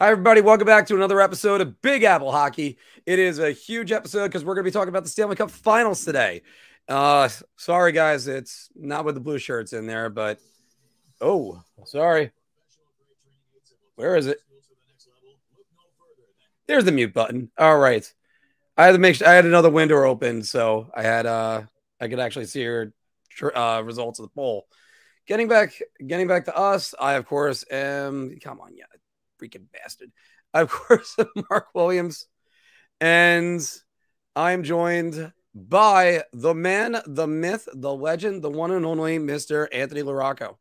Hi, everybody. Welcome back to another episode of Big Apple Hockey. It is a huge episode because we're going to be talking about the Stanley Cup finals today. Uh, sorry, guys. It's not with the blue shirts in there, but oh, sorry. Where is it? There's the mute button. All right. I had to make sure I had another window open, so I had uh I could actually see your uh, results of the poll. Getting back, getting back to us. I of course am. Come on, yeah, freaking bastard. Of course, Mark Williams, and I'm joined by the man, the myth, the legend, the one and only Mr. Anthony Larocco.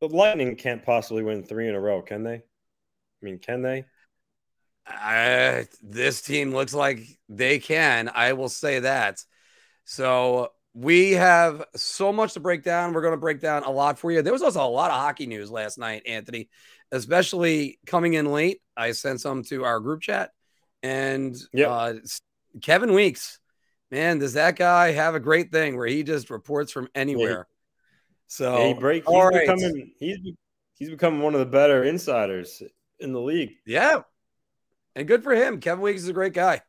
The Lightning can't possibly win three in a row, can they? I mean, can they? Uh, this team looks like they can. I will say that. So we have so much to break down. We're going to break down a lot for you. There was also a lot of hockey news last night, Anthony, especially coming in late. I sent some to our group chat, and yep. uh, Kevin Weekes, man, does that guy have a great thing where he just reports from anywhere? So yeah, he break, he's right. becoming he's he's becoming one of the better insiders in the league. Yeah, and good for him. Kevin Weekes is a great guy.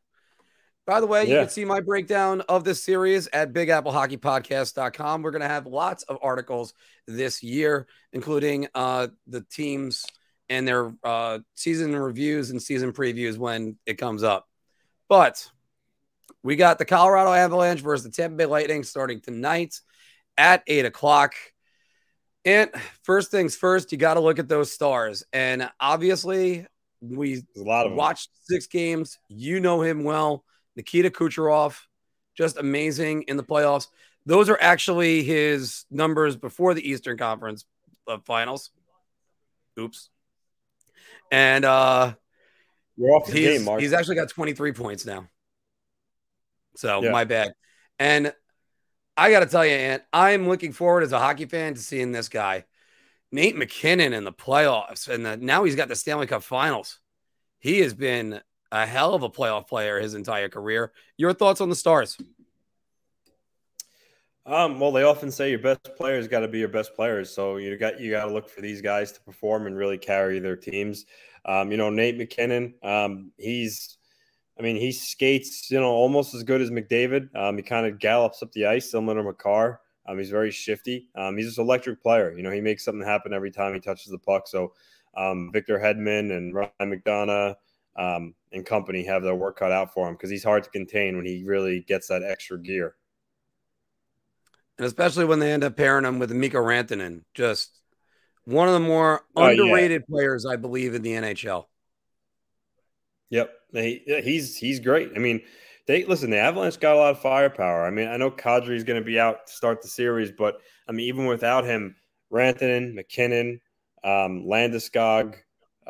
By the way, you can see my breakdown of this series at bigapplehockeypodcast.com. We're going to have lots of articles this year, including uh, the teams and their uh, season reviews and season previews when it comes up. But we got the Colorado Avalanche versus the Tampa Bay Lightning starting tonight at eight o'clock. And first things first, you got to look at those stars. And obviously, we a lot of watched six games. You know him well. Nikita Kucherov, just amazing in the playoffs. Those are actually his numbers before the Eastern Conference Finals. Oops. And uh You're off the he's, game, Mark. He's actually got 23 points now. So yeah. my bad. And I got to tell you, Ant, I'm looking forward as a hockey fan to seeing this guy, Nate MacKinnon, in the playoffs, and the, now he's got the Stanley Cup Finals. He has been a hell of a playoff player his entire career. Your thoughts on the Stars? Um, well, they often say your best players got to be your best players, so you got you got to look for these guys to perform and really carry their teams. Um, you know, Nate MacKinnon, um, he's, I mean, he skates, you know, almost as good as McDavid. Um, he kind of gallops up the ice, similar to Makar. Um, he's very shifty. Um, he's just electric player. You know, he makes something happen every time he touches the puck. So, Victor Hedman and Ryan McDonagh, um, and company have their work cut out for him because he's hard to contain when he really gets that extra gear. And especially when they end up pairing him with Mikko Rantanen, just one of the more uh, underrated yeah. players, I believe, in the NHL. Yep, he, he's he's great. I mean, they listen. The Avalanche got a lot of firepower. I mean, I know Kadri is going to be out to start the series, but I mean, even without him, Rantanen, MacKinnon, um, Landeskog,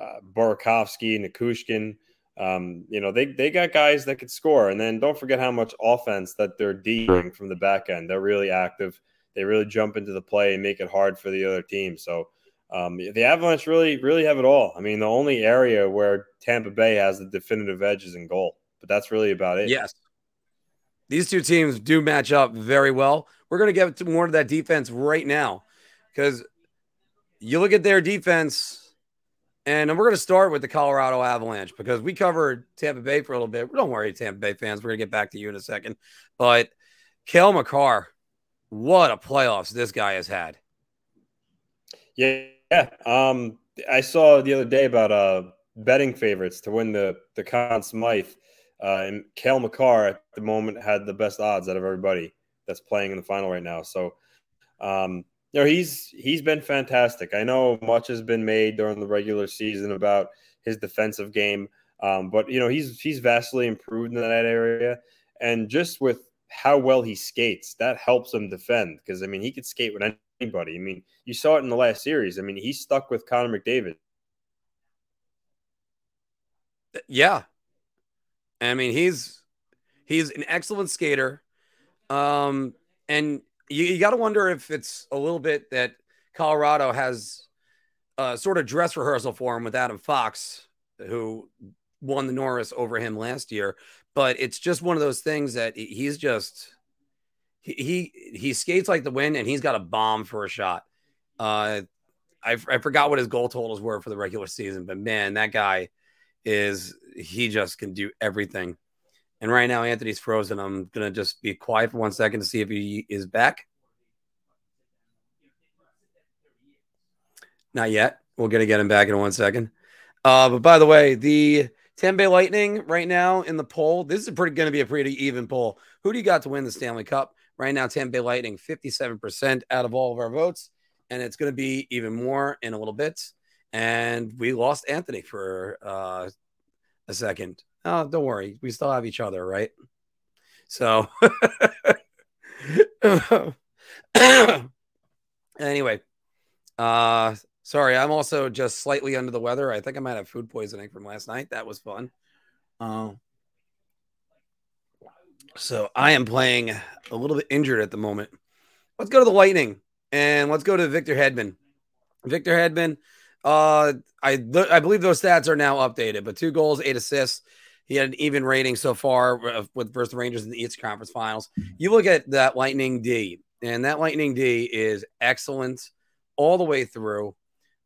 uh, Burakovsky, Nichushkin. Um, you know, they, they got guys that could score. And then don't forget how much offense that they're dealing from the back end. They're really active. They really jump into the play and make it hard for the other team. So um, the Avalanche really, really have it all. I mean, the only area where Tampa Bay has the definitive edge is in goal, but that's really about it. Yes. These two teams do match up very well. We're going to get more of that defense right now because you look at their defense and we're going to start with the Colorado Avalanche because we covered Tampa Bay for a little bit. Don't worry, Tampa Bay fans. We're going to get back to you in a second. But Cale Makar, what a playoffs this guy has had. Yeah. Um, I saw the other day about uh, betting favorites to win the, the Conn Smythe. Uh, and Cale Makar at the moment had the best odds out of everybody that's playing in the final right now. So, um, know, he's he's been fantastic. I know much has been made during the regular season about his defensive game, um, but you know he's he's vastly improved in that area, and just with how well he skates, that helps him defend because I mean he could skate with anybody. I mean you saw it in the last series. I mean he stuck with Connor McDavid. Yeah, I mean he's he's an excellent skater, um, and you, you got to wonder if it's a little bit that Colorado has a sort of dress rehearsal for him with Adam Fox, who won the Norris over him last year. But it's just one of those things that he's just he he, he skates like the wind, and he's got a bomb for a shot. Uh, I, I forgot what his goal totals were for the regular season, but man, that guy is he just can do everything. And right now, Anthony's frozen. I'm gonna just be quiet for one second to see if he is back. Not yet. We're gonna get him back in one second. Uh, but by the way, the Tampa Bay Lightning right now in the poll. This is pretty going to be a pretty even poll. Who do you got to win the Stanley Cup? Right now, Tampa Bay Lightning, 57% out of all of our votes. And it's going to be even more in a little bit. And we lost Anthony for uh, a second. Oh, don't worry. We still have each other, right? So, anyway, uh, sorry, I'm also just slightly under the weather. I think I might have food poisoning from last night. That was fun. Uh, so I am playing a little bit injured at the moment. Let's go to the Lightning and let's go to Victor Hedman. Victor Hedman, uh, I I believe those stats are now updated, but two goals, eight assists. He had an even rating so far with versus the Rangers in the East Conference Finals. You look at that Lightning D, and that Lightning D is excellent all the way through.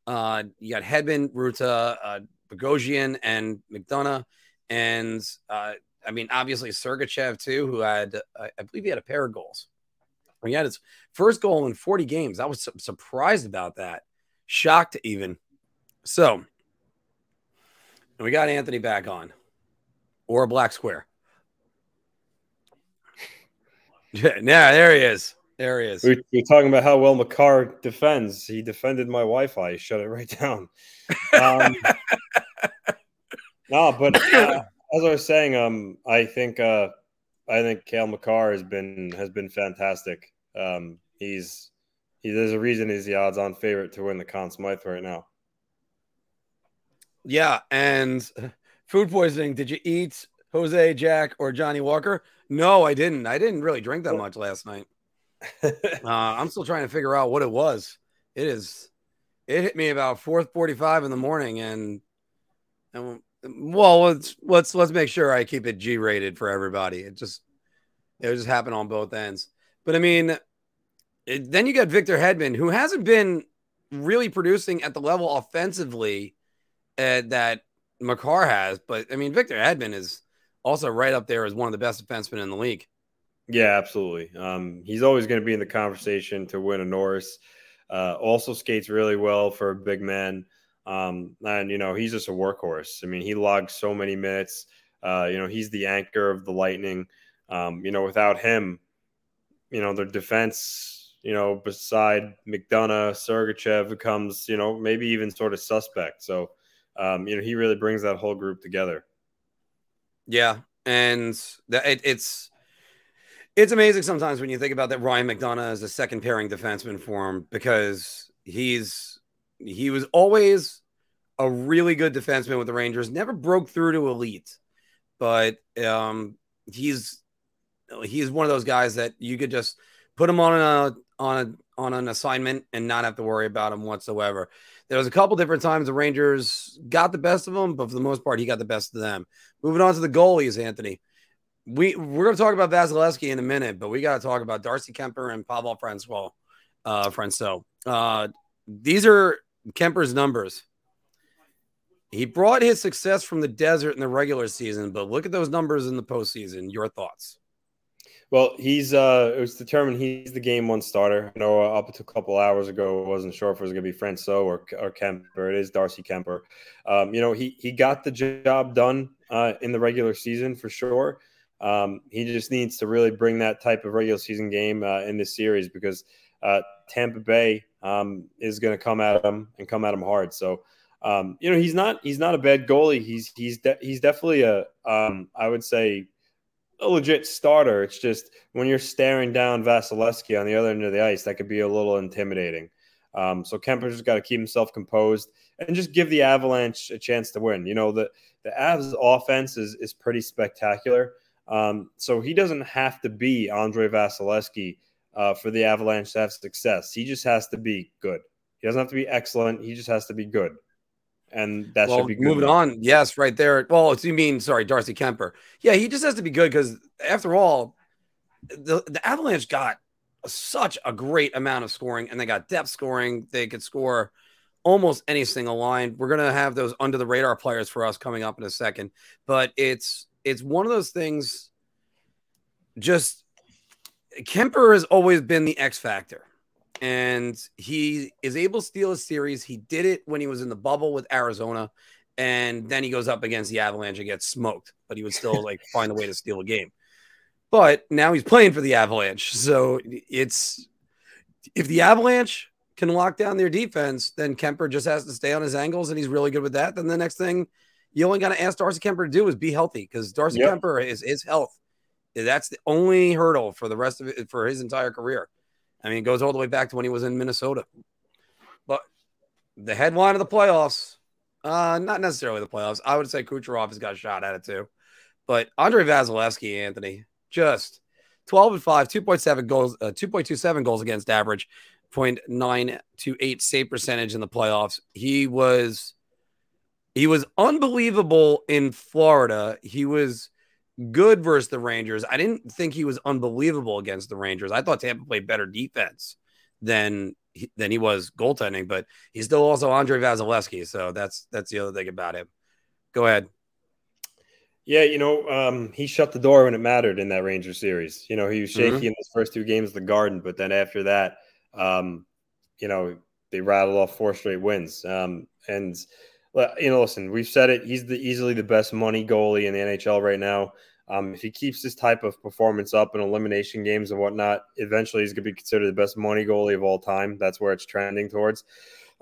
Uh, you got Hedman, Rutta, uh, Bogosian, and McDonagh, and uh, I mean, obviously Sergachev too, who had, uh, I believe he had a pair of goals. He had his first goal in 40 games. I was su- surprised about that, shocked even. So, we got Anthony back on, or a black square. yeah, there he is. There he is. We are talking about how well Makar defends. He defended my Wi-Fi. Shut it right down. Um, no, but uh, as I was saying, um, I think uh, I think Cale Makar has been has been fantastic. Um, he's he, there's a reason he's the odds-on favorite to win the Conn Smythe right now. Yeah, and food poisoning. Did you eat Jose, Jack, or Johnnie Walker? No, I didn't. I didn't really drink that much last night. uh, I'm still trying to figure out what it was. It is. It hit me about 4:45 in the morning, and and well, let's let's let's make sure I keep it G rated for everybody. It just it just happened on both ends. But I mean, it, then you got Victor Hedman, who hasn't been really producing at the level offensively uh, that Makar has. But I mean, Victor Hedman is also right up there as one of the best defensemen in the league. Yeah, absolutely. Um, he's always going to be in the conversation to win a Norris. Uh, also skates really well for a big man. Um, and you know, he's just a workhorse. I mean, he logs so many minutes. Uh, you know, he's the anchor of the Lightning. Um, you know, without him, you know, their defense, you know, beside McDonagh, Sergachev becomes, you know, maybe even sort of suspect. So, um, you know, he really brings that whole group together. Yeah, and that it, it's it's amazing sometimes when you think about that Ryan McDonagh as a second pairing defenseman for him because he's he was always a really good defenseman with the Rangers. Never broke through to elite, but um, he's he's one of those guys that you could just put him on a on a on an assignment and not have to worry about him whatsoever. There was a couple different times the Rangers got the best of him, but for the most part, he got the best of them. Moving on to the goalies, Anthony. We we're going to talk about Vasilevskiy in a minute, but we got to talk about Darcy Kuemper and Pavel Francouz. Uh, Francouz. Uh, these are Kuemper's numbers. He brought his success from the desert in the regular season, but look at those numbers in the postseason. Your thoughts? Well, he's uh it was determined he's the game one starter. I know uh, up until a couple hours ago, wasn't sure if it was going to be Francouz or or Kuemper. It is Darcy Kuemper. Um, you know, he he got the job done uh, in the regular season for sure. Um, he just needs to really bring that type of regular season game uh, in this series because uh, Tampa Bay um, is going to come at him and come at him hard. So, um, you know, he's not he's not a bad goalie. He's he's de- he's definitely a um, I would say a legit starter. It's just when you're staring down Vasilevskiy on the other end of the ice, that could be a little intimidating. Um, so Kuemper's just got to keep himself composed and just give the Avalanche a chance to win. You know, the the Avs offense is is pretty spectacular. Um, so he doesn't have to be Andrei Vasilevskiy uh, for the Avalanche to have success. He just has to be good. He doesn't have to be excellent. He just has to be good. And that well, should be good. Moving on. Yes, right there. Well, you mean, sorry, Darcy Kuemper. Yeah, he just has to be good because after all, the, the Avalanche got such a great amount of scoring and they got depth scoring. They could score almost any single line. We're gonna have those under the radar players for us coming up in a second, but it's it's one of those things. Just Kuemper has always been the X factor, and he is able to steal a series. He did it when he was in the bubble with Arizona, and then he goes up against the Avalanche and gets smoked, but he would still like find a way to steal a game. But now he's playing for the Avalanche, so it's if the Avalanche can lock down their defense, then Kuemper just has to stay on his angles, and he's really good with that. Then the next thing you only got to ask Darcy Kuemper to do is be healthy because Darcy yep. Kuemper is his health. That's the only hurdle for the rest of it for his entire career. I mean, it goes all the way back to when he was in Minnesota. But the headline of the playoffs, uh, not necessarily the playoffs. I would say Kucherov has got shot at it too. But Andrei Vasilevskiy, Anthony, just 12 and 5, 2.7 goals, uh, 2.27 goals against average, 0.928 save percentage in the playoffs. He was he was unbelievable in Florida. He was good versus the Rangers. I didn't think he was unbelievable against the Rangers. I thought Tampa played better defense than than he was goaltending, but he's still also Andrei Vasilevskiy. So that's that's the other thing about him. Go ahead. Yeah, you know, um, he shut the door when it mattered in that Rangers series. You know, he was shaky mm-hmm. in his first two games of the Garden, but then after that, um, you know, they rattled off four straight wins. Um, and you know, listen, we've said it. He's the easily the best money goalie in the NHL right now. Um, if he keeps this type of performance up in elimination games and whatnot, eventually he's going to be considered the best money goalie of all time. That's where it's trending towards.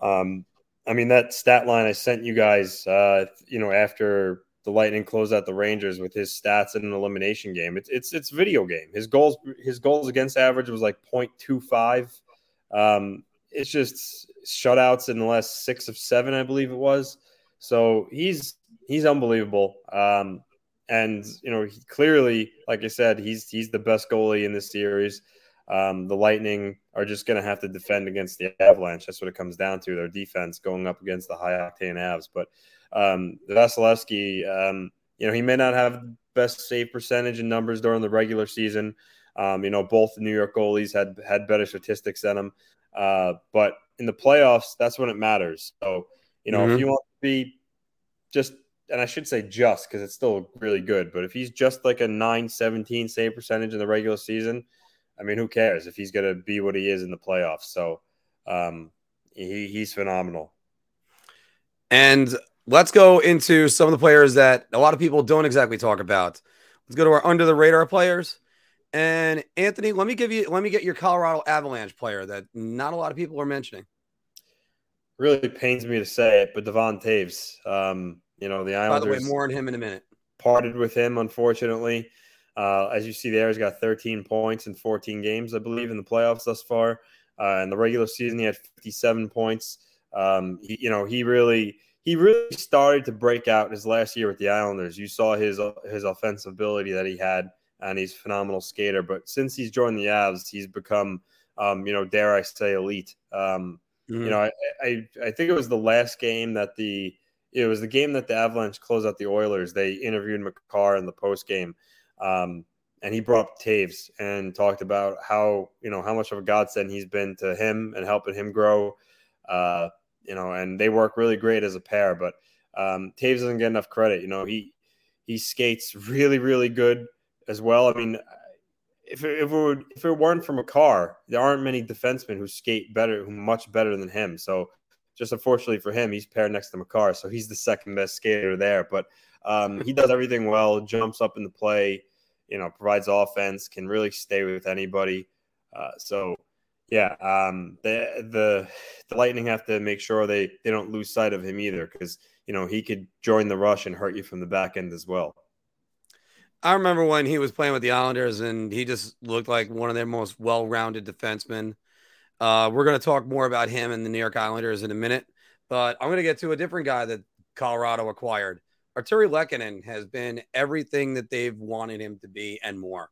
Um, I mean, that stat line I sent you guys, uh, you know, after the Lightning closed out the Rangers with his stats in an elimination game. It's it's it's video game. His goals his goals against average was like 0.25. Um, it's just shutouts in the last six of seven, I believe it was. So he's he's unbelievable. Um, and you know, clearly, like I said, he's he's the best goalie in this series. Um, the Lightning are just going to have to defend against the Avalanche. That's what it comes down to. Their defense going up against the high octane Avs. But um, Vasilevskiy, um, you know, he may not have best save percentage and numbers during the regular season. Um, you know, both New York goalies had had better statistics than him. Uh, but in the playoffs, that's when it matters. So, you know, mm-hmm. if you want to be just, and I should say just because it's still really good, but if he's just like a 917 save percentage in the regular season, I mean, who cares if he's going to be what he is in the playoffs? So, um, he, he's phenomenal. And let's go into some of the players that a lot of people don't exactly talk about. Let's go to our under the radar players. And Anthony, let me give you let me get your Colorado Avalanche player that not a lot of people are mentioning. Really pains me to say it, but Devon Toews, Um, you know, the Islanders. By the way, more on him in a minute. Parted with him, unfortunately. Uh, as you see there, he's got 13 points in 14 games, I believe, in the playoffs thus far. Uh, in the regular season, he had 57 points. Um, he, you know, he really he really started to break out his last year with the Islanders. You saw his his offensive ability that he had, and he's a phenomenal skater. But since he's joined the Avs, he's become, um, you know, dare I say, elite. Um, mm-hmm. You know, I, I I think it was the last game that the it was the game that the Avalanche closed out the Oilers. They interviewed Makar in the post game, um, and he brought up Toews and talked about how you know how much of a godsend he's been to him and helping him grow. Uh, you know, and they work really great as a pair. But um, Toews doesn't get enough credit. You know, he he skates really, really good as well. I mean, if it, if it, would, if it weren't for Makar, there aren't many defensemen who skate better, who much better than him. So, just unfortunately for him, he's paired next to Makar, so he's the second best skater there. But um, he does everything well, jumps up in the play, you know, provides offense, can really stay with anybody. Uh, so yeah, um, the the the Lightning have to make sure they they don't lose sight of him either, because you know he could join the rush and hurt you from the back end as well. I remember when he was playing with the Islanders, and he just looked like one of their most well-rounded defensemen. Uh, we're going to talk more about him and the New York Islanders in a minute, but I'm going to get to a different guy that Colorado acquired. Artturi Lehkonen has been everything that they've wanted him to be and more.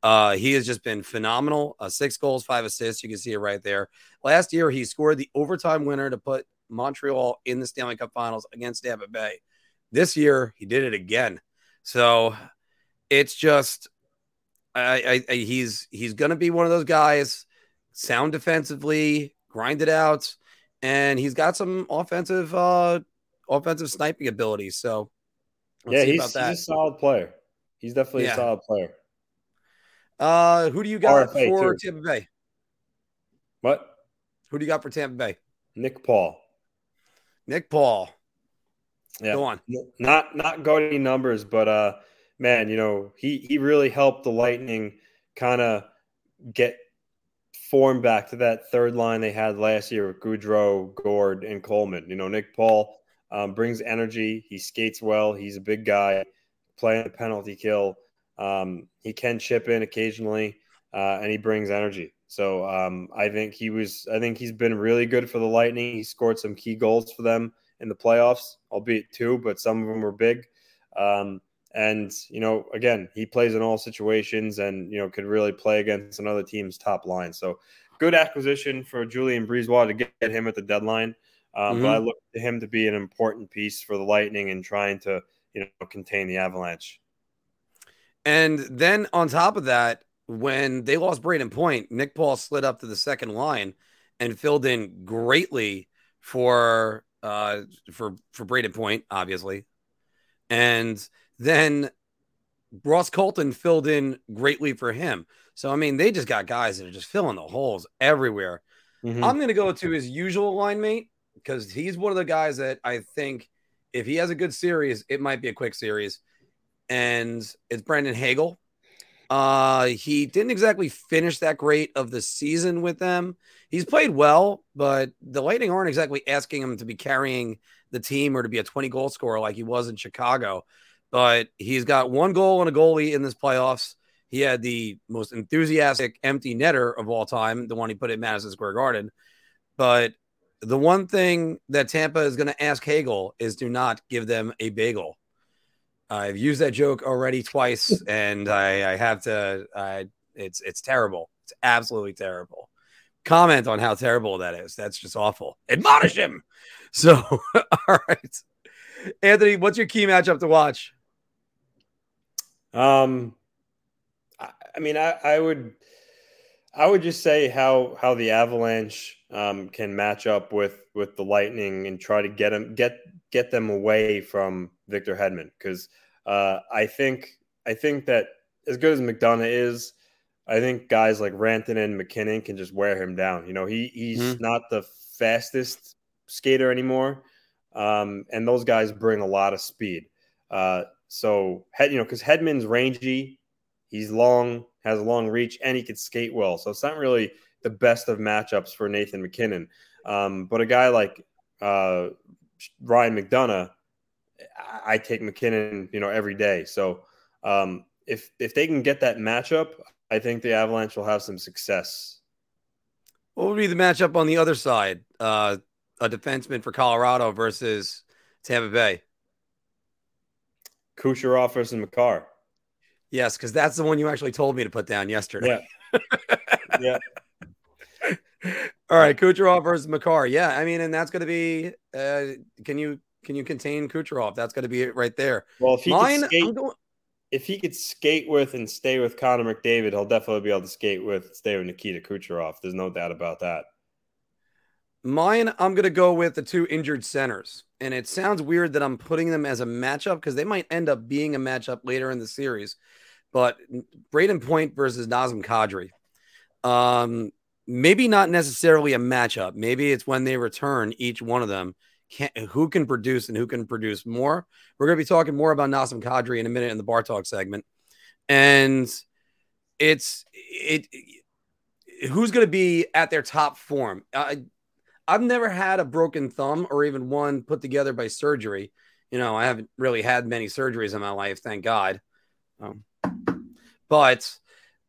Uh, he has just been phenomenal. Uh, six goals, five assists. You can see it right there. Last year, he scored the overtime winner to put Montreal in the Stanley Cup Finals against Tampa Bay. This year, he did it again. So it's just, I, I, I he's he's going to be one of those guys. Sound defensively, grind it out. and he's got some offensive uh offensive sniping ability. So yeah, he's, he's, a solid player. He's definitely yeah. a solid player. Uh, who do you got RFA for too. Tampa Bay? What? Who do you got for Tampa Bay? Nick Paul. Nick Paul. Yeah. Go on. Not not gaudy numbers, but uh man, you know, he he really helped the Lightning kind of get form back to that third line they had last year with Goodrow, Gourde, and Coleman. You know, Nick Paul um, brings energy. He skates well. He's a big guy, playing the penalty kill. Um, he can chip in occasionally, uh, and he brings energy. So um, I think he was. I think he's been really good for the Lightning. He scored some key goals for them in the playoffs, albeit two, but some of them were big. Um, and you know, again, he plays in all situations, and you know, could really play against another team's top line. So, good acquisition for Julien BriseBois to get him at the deadline. Um, mm-hmm. But I look to him to be an important piece for the Lightning in trying to you know contain the Avalanche. And then on top of that, when they lost Brayden Point, Nick Paul slid up to the second line and filled in greatly for uh for for Brayden Point, obviously. And then Ross Colton filled in greatly for him. So I mean, they just got guys that are just filling the holes everywhere. Mm-hmm. I'm going to go to his usual line mate because he's one of the guys that I think if he has a good series, it might be a quick series. And it's Brandon Hagel. Uh, he didn't exactly finish that great of the season with them. He's played well, but the Lightning aren't exactly asking him to be carrying the team or to be a 20 goal scorer like he was in Chicago but he's got one goal and a goalie in this playoffs. He had the most enthusiastic empty netter of all time, the one he put in Madison Square Garden. But the one thing that Tampa is going to ask Hagel is do not give them a bagel. I've used that joke already twice, and I, I have to. I, it's it's terrible. It's absolutely terrible. Comment on how terrible that is. That's just awful. Admonish him. So, all right, Anthony, what's your key matchup to watch? Um, I, I mean, I, I would, I would just say how how the Avalanche um, can match up with with the Lightning and try to get them get get them away from Victor Hedman because uh, I think I think that as good as McDonagh is, I think guys like Rantanen and MacKinnon can just wear him down. You know, he he's mm-hmm. not the fastest skater anymore, um, and those guys bring a lot of speed. Uh, so head, you know, because Hedman's rangy, he's long, has a long reach, and he can skate well. So it's not really the best of matchups for Nathan MacKinnon. Um, but a guy like uh, Ryan McDonagh, I, I take MacKinnon, you know, every day. So um, if if they can get that matchup, I think the Avalanche will have some success. What would be the matchup on the other side? Uh, a defenseman for Colorado versus Tampa Bay. Kucherov versus Makar. Yes, because that's the one you actually told me to put down yesterday. Yeah. yeah. All right, Kucherov versus Makar. Yeah, I mean, and that's going to be. Uh, can you can you contain Kucherov? That's going to be it right there. Well, if he Mine, skate, going... if he could skate with and stay with Connor McDavid, he'll definitely be able to skate with stay with Nikita Kucherov. There's no doubt about that. Mine, I'm going to go with the two injured centers. And it sounds weird that I'm putting them as a matchup because they might end up being a matchup later in the series. But Brayden Point versus Nazem Kadri. Um, maybe not necessarily a matchup. Maybe it's when they return, each one of them, can, who can produce and who can produce more. We're going to be talking more about Nazem Kadri in a minute in the Bar Talk segment. And it's, it, who's going to be at their top form? Uh, I've never had a broken thumb or even one put together by surgery. You know, I haven't really had many surgeries in my life, thank God. Um, but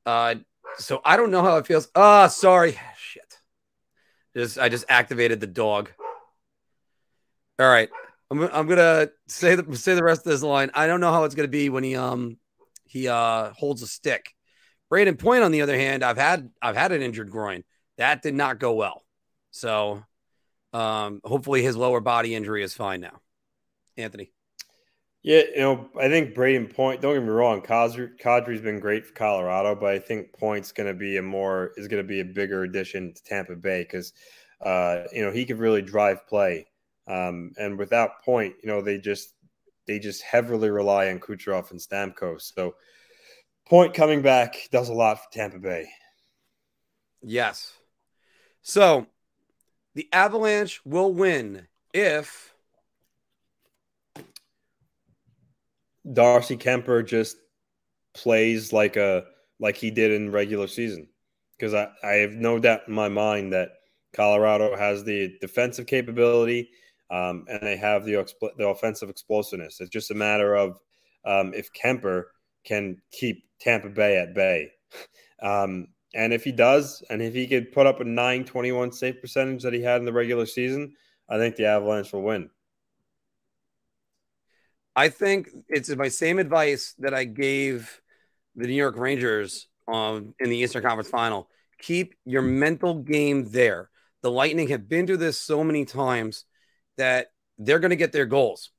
uh, so I don't know how it feels. Ah, oh, sorry, shit. Just I just activated the dog. All right, I'm I'm gonna say the say the rest of this line. I don't know how it's gonna be when he um he uh holds a stick. Brayden Point, on the other hand, I've had I've had an injured groin. That did not go well. So um, hopefully his lower body injury is fine now. Anthony. Yeah, you know, I think Brayden Point, don't get me wrong, Kadri, Kadri's been great for Colorado, but I think Point's going to be a more, is going to be a bigger addition to Tampa Bay because Uh, you know, he could really drive play. Um, and without Point, you know, they just they just heavily rely on Kucherov and Stamkos. So Point coming back does a lot for Tampa Bay. Yes. So the Avalanche will win if Darcy Kuemper just plays like a like he did in regular season. Because I, I have no doubt in my mind that Colorado has the defensive capability um, and they have the, the offensive explosiveness. It's just a matter of um, if Kuemper can keep Tampa Bay at bay. Um, and if he does, and if he could put up a 921 save percentage that he had in the regular season, I think the Avalanche will win. I think it's my same advice that I gave the New York Rangers um, in the Eastern Conference Final. Keep your mental game there. The Lightning have been through this so many times that they're going to get their goals.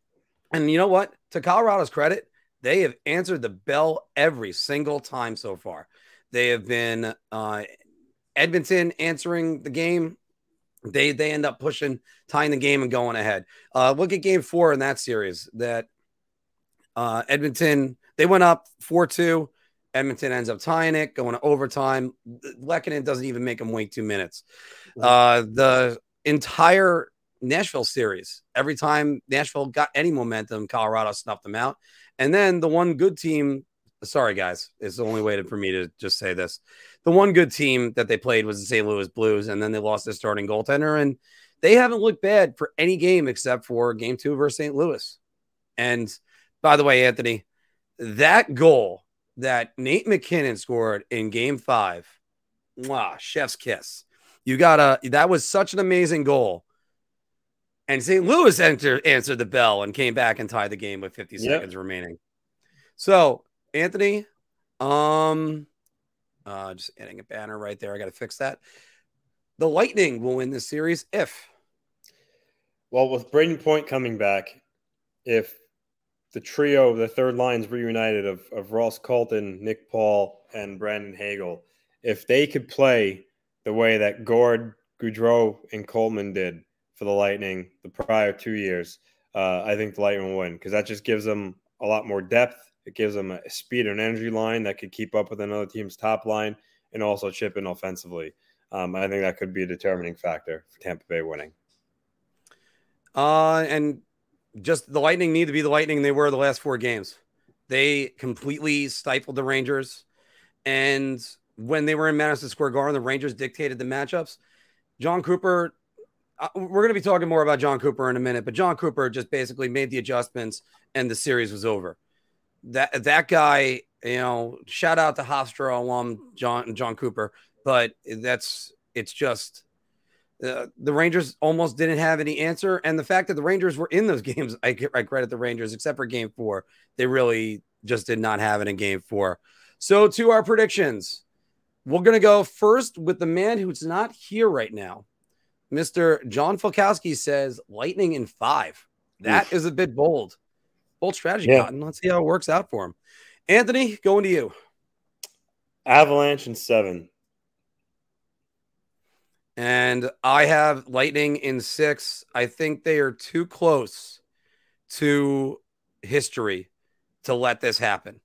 And you know what? To Colorado's credit, they have answered the bell every single time so far. They have been uh, Edmonton answering the game. They they end up pushing, tying the game, and going ahead. Uh, look at Game Four in that series. That uh, Edmonton they went up four two. Edmonton ends up tying it, going to overtime. Lehkonen doesn't even make them wait two minutes. Uh, the entire Nashville series, every time Nashville got any momentum, Colorado snuffed them out. And then the one good team, sorry guys, it's the only way to, for me to just say this. The one good team that they played was the St. Louis Blues, and then they lost their starting goaltender, and they haven't looked bad for any game except for game two versus St. Louis. And by the way, Anthony, that goal that Nate MacKinnon scored in game five, wow, chef's kiss. You got a that was such an amazing goal. And St. Louis enter, answered the bell and came back and tied the game with 50 yep. seconds remaining. So, Anthony, um, uh, just adding a banner right there. I got to fix that. The Lightning will win this series if. Well, with Brayden Point coming back, if the trio, the third line's reunited of, of Ross Colton, Nick Paul, and Brandon Hagel, if they could play the way that Gourde, Goodrow, and Coleman did for the Lightning the prior two years, uh, I think the Lightning will win because that just gives them a lot more depth. It gives them a speed and energy line that could keep up with another team's top line and also chip in offensively. Um, I think that could be a determining factor for Tampa Bay winning. Uh, and just the Lightning need to be the Lightning they were the last four games. They completely stifled the Rangers. And when they were in Madison Square Garden, the Rangers dictated the matchups. Jon Cooper, uh, we're going to be talking more about Jon Cooper in a minute, but Jon Cooper just basically made the adjustments and the series was over. That that guy, you know, shout out to Hofstra alum Jon John Cooper, but that's it's just uh, the Rangers almost didn't have any answer, and the fact that the Rangers were in those games, I, I credit the Rangers, except for Game Four, they really just did not have it in Game Four. So to our predictions, we're gonna go first with the man who's not here right now, Mister John Falkowski says Lightning in five. That Oof. is a bit bold, bold strategy, yeah. Cotton. Let's see how it works out for him. Anthony, going to you. Avalanche in seven. And I have Lightning in six. I think they are too close to history to let this happen.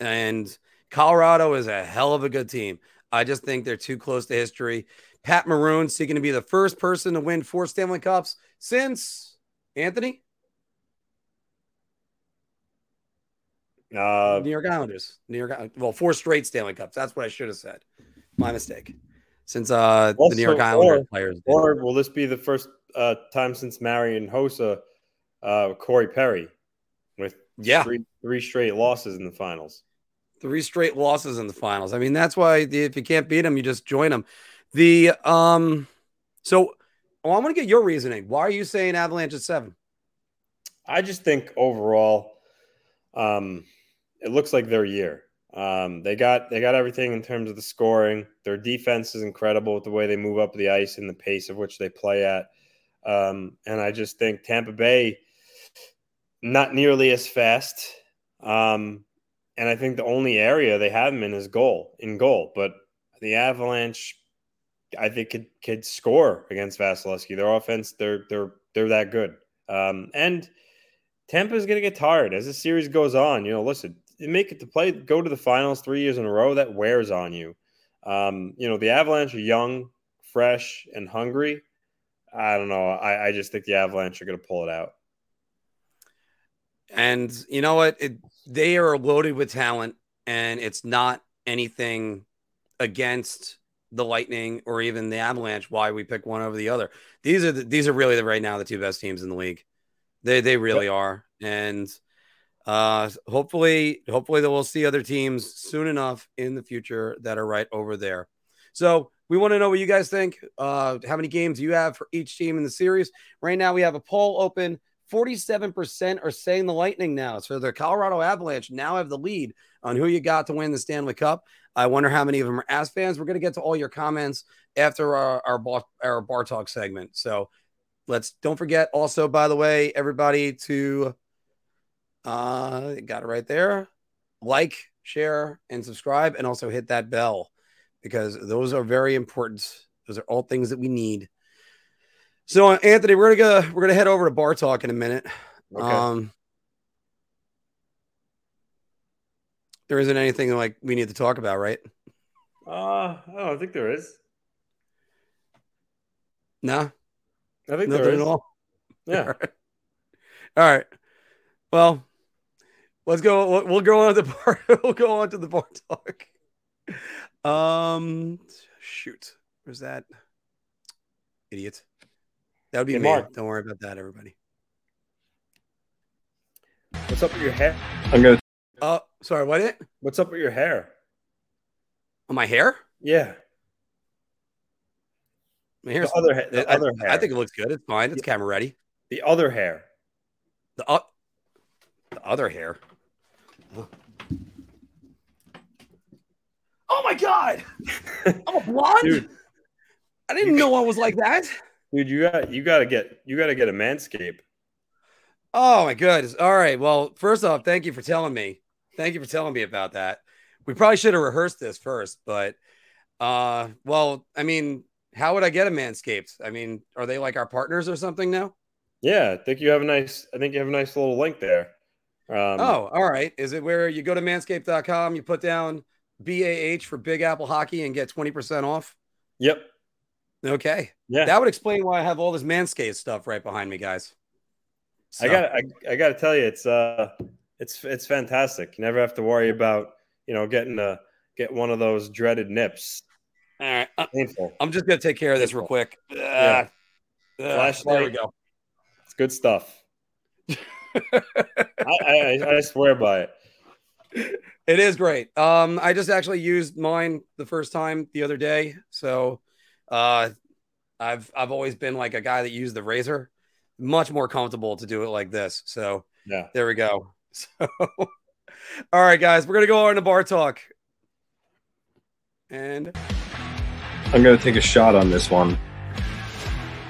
And Colorado is a hell of a good team. I just think they're too close to history. Pat Maroon seeking to be the first person to win four Stanley Cups since Anthony. Uh, New York Islanders. New York. Well, four straight Stanley Cups. That's what I should have said. My mistake since uh, also, the New York Islanders or, players. Did. Or will this be the first uh, time since Marian Hossa, uh, Corey Perry, with yeah three, three straight losses in the finals? Three straight losses in the finals. I mean, that's why if you can't beat them, you just join them. The um, so oh, I want to get your reasoning. Why are you saying Avalanche at seven? I just think overall, um, it looks like their year. Um, they got they got everything in terms of the scoring. Their defense is incredible with the way they move up the ice and the pace of which they play at. Um, and I just think Tampa Bay not nearly as fast. Um, and I think the only area they have them in is goal in goal. But the Avalanche I think could could score against Vasilevskiy. Their offense, they're they're they're that good. Um, and Tampa is going to get tired as the series goes on. You know, listen, make it to play, go to the finals three years in a row. That wears on you. Um, you know, the Avalanche are young, fresh, and hungry. I don't know. I, I just think the Avalanche are going to pull it out. And you know what? It, they are loaded with talent, and it's not anything against the Lightning or even the Avalanche. Why we pick one over the other? These are the, these are really the, right now the two best teams in the league. They they really yep. are, and uh, hopefully hopefully that we'll see other teams soon enough in the future that are right over there. So we want to know what you guys think. Uh, how many games you have for each team in the series? Right now, we have a poll open 47% are saying the Lightning now. So the Colorado Avalanche now have the lead on who you got to win the Stanley Cup. I wonder how many of them are As fans. We're going to get to all your comments after our, our, bar, our bar talk segment. So let's don't forget also, by the way, everybody to uh got it right there. Like, share, and subscribe, and also hit that bell because those are very important. Those are all things that we need so Anthony, we're gonna go, we're gonna head over to bar talk in a minute. Okay. Um, there isn't anything like we need to talk about, right? Uh, I don't think there is. No, I think Nothing there is. at all. Yeah. all, right. all right. Well, let's go. We'll, we'll go on to the bar. we'll go on to the bar talk. Um, shoot, where's that idiot? That would be hey, me. Mark. Don't worry about that, everybody. What's up with your hair? I'm gonna. Oh, uh, sorry. What? It? What's up with your hair? On my hair? Yeah. My hair's, the other, ha- the I, other hair. I think it looks good. It's fine. It's camera ready. The other hair. The uh, the other hair. Oh my god! I'm a blonde. Dude, I didn't know I was like that. Dude, you got you got to get you got to get a manscape. Oh my goodness! All right. Well, first off, thank you for telling me. Thank you for telling me about that. We probably should have rehearsed this first, but uh, well, I mean, how would I get a manscaped? I mean, are they like our partners or something now? Yeah, I think you have a nice. I think you have a nice little link there. Um, oh, all right. Is it where you go to manscaped.com, you put down BAH for Big Apple Hockey and get 20% off? Yep. Okay. Yeah. That would explain why I have all this Manscaped stuff right behind me, guys. So. I got I, I got to tell you, it's uh, it's it's fantastic. You never have to worry about you know getting a get one of those dreaded nips. All right. Uh, Painful. I'm just gonna take care of this real quick. Uh, yeah. Uh, there we go. It's good stuff. I, I, I swear by it. It is great. Um, I just actually used mine the first time the other day, so uh, I've I've always been like a guy that used the razor. Much more comfortable to do it like this. So yeah, there we go. So, all right, guys, we're gonna go on to bar talk, and I'm gonna take a shot on this one.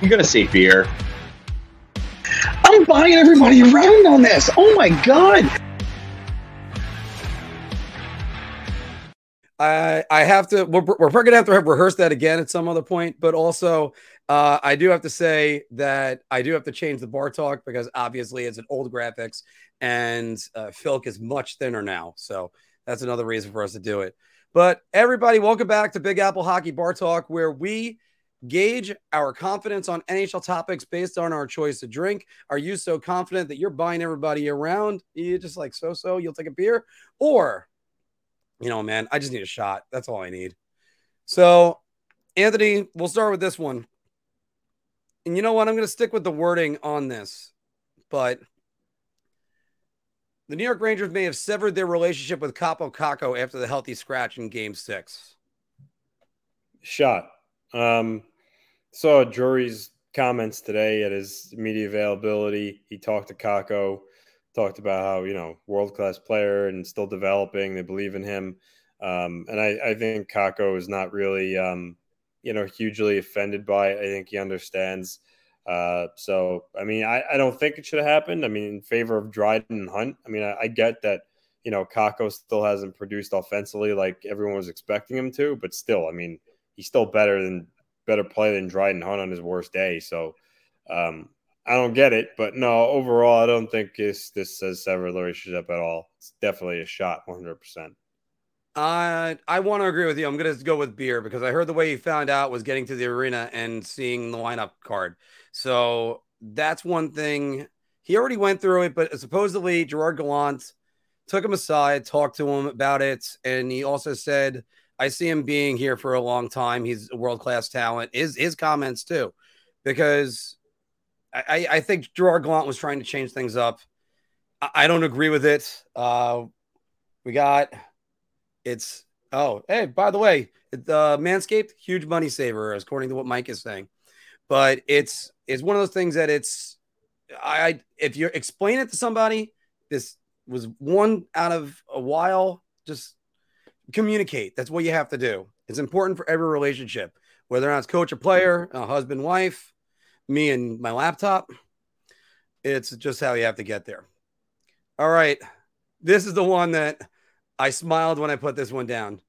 I'm gonna say beer. Buying everybody around on this. Oh my god. I I have to. We're, we're probably gonna have to rehearse that again at some other point. But also, uh, I do have to say that I do have to change the bar talk because obviously it's an old graphics and uh, Philk is much thinner now. So that's another reason for us to do it. But everybody, welcome back to Big Apple Hockey Bar Talk, where we gauge our confidence on NHL topics based on our choice to drink. Are you so confident that you're buying everybody around? You just like so so, you'll take a beer, or you know, man, I just need a shot. That's all I need. So, Anthony, we'll start with this one. And you know what? I'm going to stick with the wording on this, but the New York Rangers may have severed their relationship with Kaapo Kakko after the healthy scratch in game six. Shot. Um, saw Drury's comments today at his media availability. He talked to Kakko talked about how you know world class player and still developing. They believe in him, um, and I, I think Kakko is not really um, you know hugely offended by it. I think he understands. Uh, so I mean, I, I don't think it should have happened. I mean, in favor of Dryden and Hunt. I mean, I, I get that you know Kakko still hasn't produced offensively like everyone was expecting him to, but still, I mean, he's still better than better play than Dryden Hunt on his worst day. So um, I don't get it, but no, overall, I don't think this this says sever the relationship at all. It's definitely a shot, one hundred percent. Uh, I want to agree with you. I'm going to go with beer because I heard the way he found out was getting to the arena and seeing the lineup card. So that's one thing. He already went through it, but supposedly Gerard Gallant took him aside, talked to him about it, and he also said, "I see him being here for a long time. He's a world class talent." His his comments too, because I I think Gerard Gallant was trying to change things up. I, I don't agree with it. Uh, we got it's oh hey by the way, the uh, Manscaped huge money saver according to what Mike is saying, but it's it's one of those things that it's I if you explain it to somebody this was one out of a while. Just communicate. That's what you have to do. It's important for every relationship, whether or not it's coach or player, a husband, wife, me and my laptop. It's just how you have to get there. All right. This is the one that I smiled when I put this one down,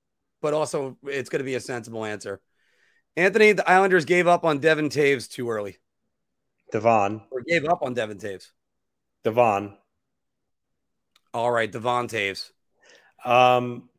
but also it's going to be a sensible answer. Anthony, the Islanders gave up on Devon Toews too early. Devon. Or gave up on Devon Toews. Devon. All right, Devon Toews. Um,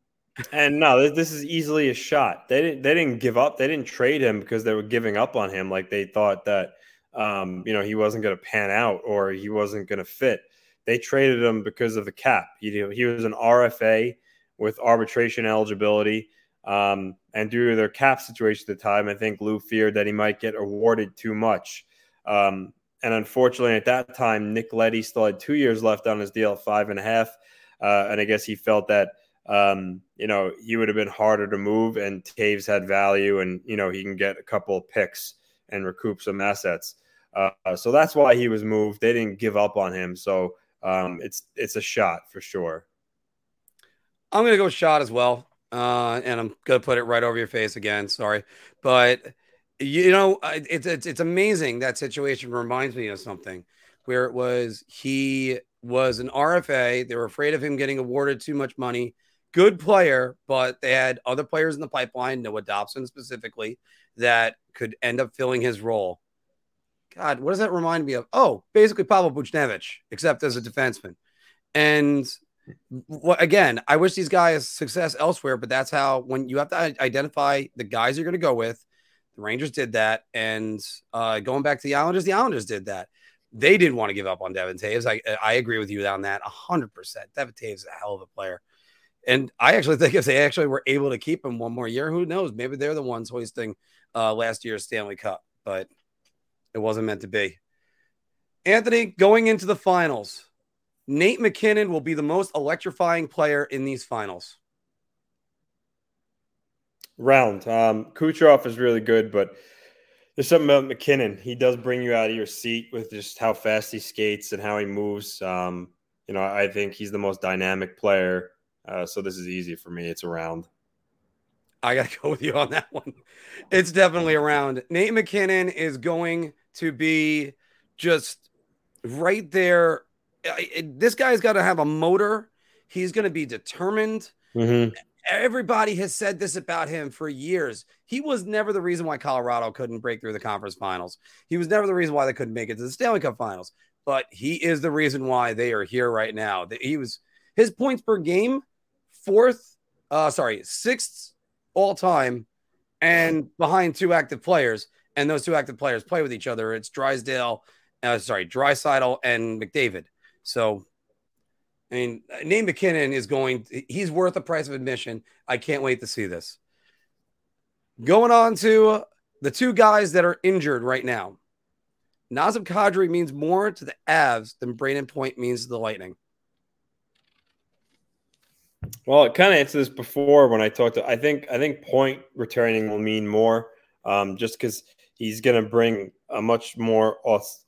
and no, this is easily a shot. They didn't. They didn't give up. They didn't trade him because they were giving up on him. Like they thought that, um, you know, he wasn't going to pan out or he wasn't going to fit. They traded him because of the cap. He he was an RFA with arbitration eligibility. Um, and due to their cap situation at the time, I think Lou feared that he might get awarded too much. Um, and unfortunately, at that time, Nick Leddy still had two years left on his deal, five and a half. Uh, and I guess he felt that, um, you know, he would have been harder to move and Toews had value and, you know, he can get a couple of picks and recoup some assets. Uh, so that's why he was moved. They didn't give up on him. So um, it's it's a shot for sure. I'm to go shot as well. Uh, and I'm to put it right over your face again. Sorry. But you know, it's, it's it's amazing that situation reminds me of something where it was he was an RFA. They were afraid of him getting awarded too much money. Good player, but they had other players in the pipeline, Noah Dobson specifically, that could end up filling his role. God, what does that remind me of? Oh, basically Pavel Buchnevich, except as a defenseman. And again, I wish these guys success elsewhere, but that's how when you have to identify the guys you're going to go with the Rangers did that, and uh, going back to the Islanders, the Islanders did that. They didn't want to give up on Devon Toews. I I agree with you on that hundred percent. Devon Toews is a hell of a player, and I actually think if they actually were able to keep him one more year, who knows? Maybe they're the ones hoisting uh, last year's Stanley Cup, but it wasn't meant to be. Anthony, going into the finals, Nate MacKinnon will be the most electrifying player in these finals round. Um, Kucherov is really good, but there's something about MacKinnon. He does bring you out of your seat with just how fast he skates and how he moves. Um, you know, I think he's the most dynamic player. Uh, so this is easy for me. It's around. I got to go with you on that one. It's definitely around. Nate MacKinnon is going to be just right there. This guy's got to have a motor. He's going to be determined. Mm-hmm everybody has said this about him for years. He was never the reason why Colorado couldn't break through the conference finals. He was never the reason why they couldn't make it to the Stanley Cup finals. But he is the reason why they are here right now. He was his points per game, fourth, uh, sorry, sixth all time, and behind two active players. And those two active players play with each other. It's Drysdale, uh, sorry, Draisaitl and McDavid. So I mean, Nate MacKinnon is going, he's worth the price of admission. I can't wait to see this. Going on to the two guys that are injured right now. Nazem Kadri means more to the Avs than Brayden Point means to the Lightning. Well, it kind of answered this before when I talked to. I think I think Point returning will mean more, um, just because he's going to bring a much more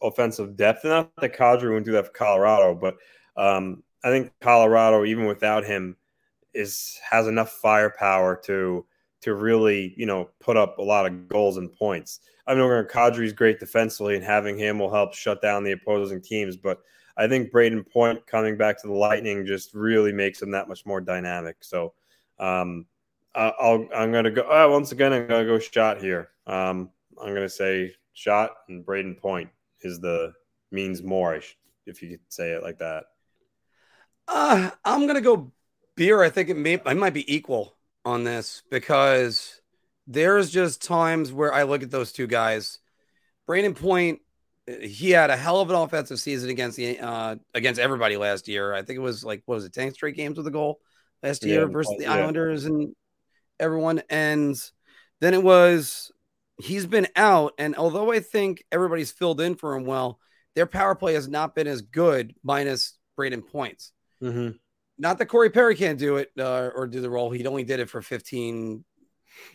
offensive depth. Not that Kadri wouldn't do that for Colorado, but um, I think Colorado, even without him, is has enough firepower to to really you know put up a lot of goals and points. I know Kadri's great defensively, and having him will help shut down the opposing teams. But I think Brayden Point coming back to the Lightning just really makes him that much more dynamic. So um, I'll I'm gonna go uh, once again. I'm gonna go shot here. Um, I'm going to say shot and Brayden Point is the means more, if you could say it like that. Uh, I'm going to go beer. I think it may I might be equal on this because there's just times where I look at those two guys. Brayden Point, he had a hell of an offensive season against the uh, against everybody last year. I think it was like what was it, ten straight games with a goal last year yeah, versus the yeah. Islanders and everyone. And then it was he's been out, and although I think everybody's filled in for him well, their power play has not been as good minus Brayden Points. Mm-hmm. Not that Corey Perry can't do it uh, or do the role. He only did it for 15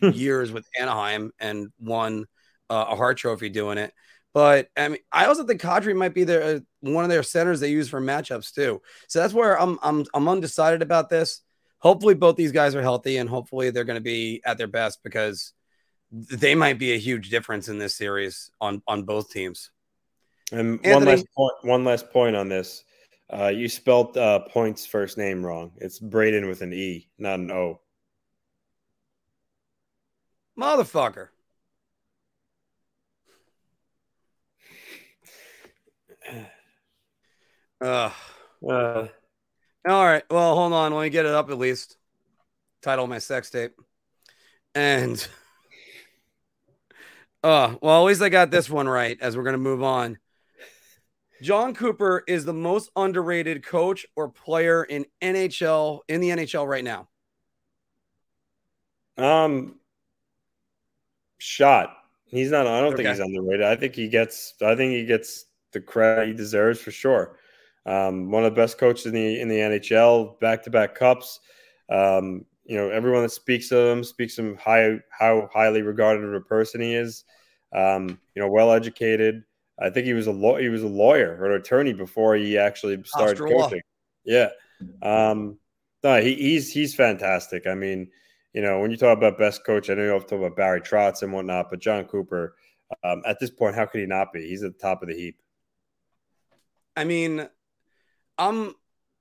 years with Anaheim and won uh, a Hart Trophy doing it. But I mean, I also think Kadri might be their uh, one of their centers they use for matchups too. So that's where I'm I'm I'm undecided about this. Hopefully, both these guys are healthy, and hopefully they're going to be at their best because they might be a huge difference in this series on on both teams. And Anthony, one last point. One last point on this. Uh, you spelt uh, Point's first name wrong. It's Braden with an E, not an O. Motherfucker. Uh, uh, all right. Well, hold on. Let me get it up at least. Title my sex tape. And uh well, at least I got this one right as we're gonna move on. Jon Cooper is the most underrated coach or player in NHL in the NHL right now. Um shot. He's not I don't okay. think he's underrated. I think he gets I think he gets the credit he deserves for sure. Um, one of the best coaches in the in the NHL, back to back cups. Um, you know, everyone that speaks of him speaks of him high how highly regarded of a person he is. Um, you know, well educated. I think he was a law he was a lawyer or an attorney before he actually started coaching. Yeah. Um, no, he, he's he's fantastic. I mean, you know, when you talk about best coach, I know you to talk about Barry Trotz and whatnot, but Jon Cooper, um, at this point, how could he not be? He's at the top of the heap. I mean, I'm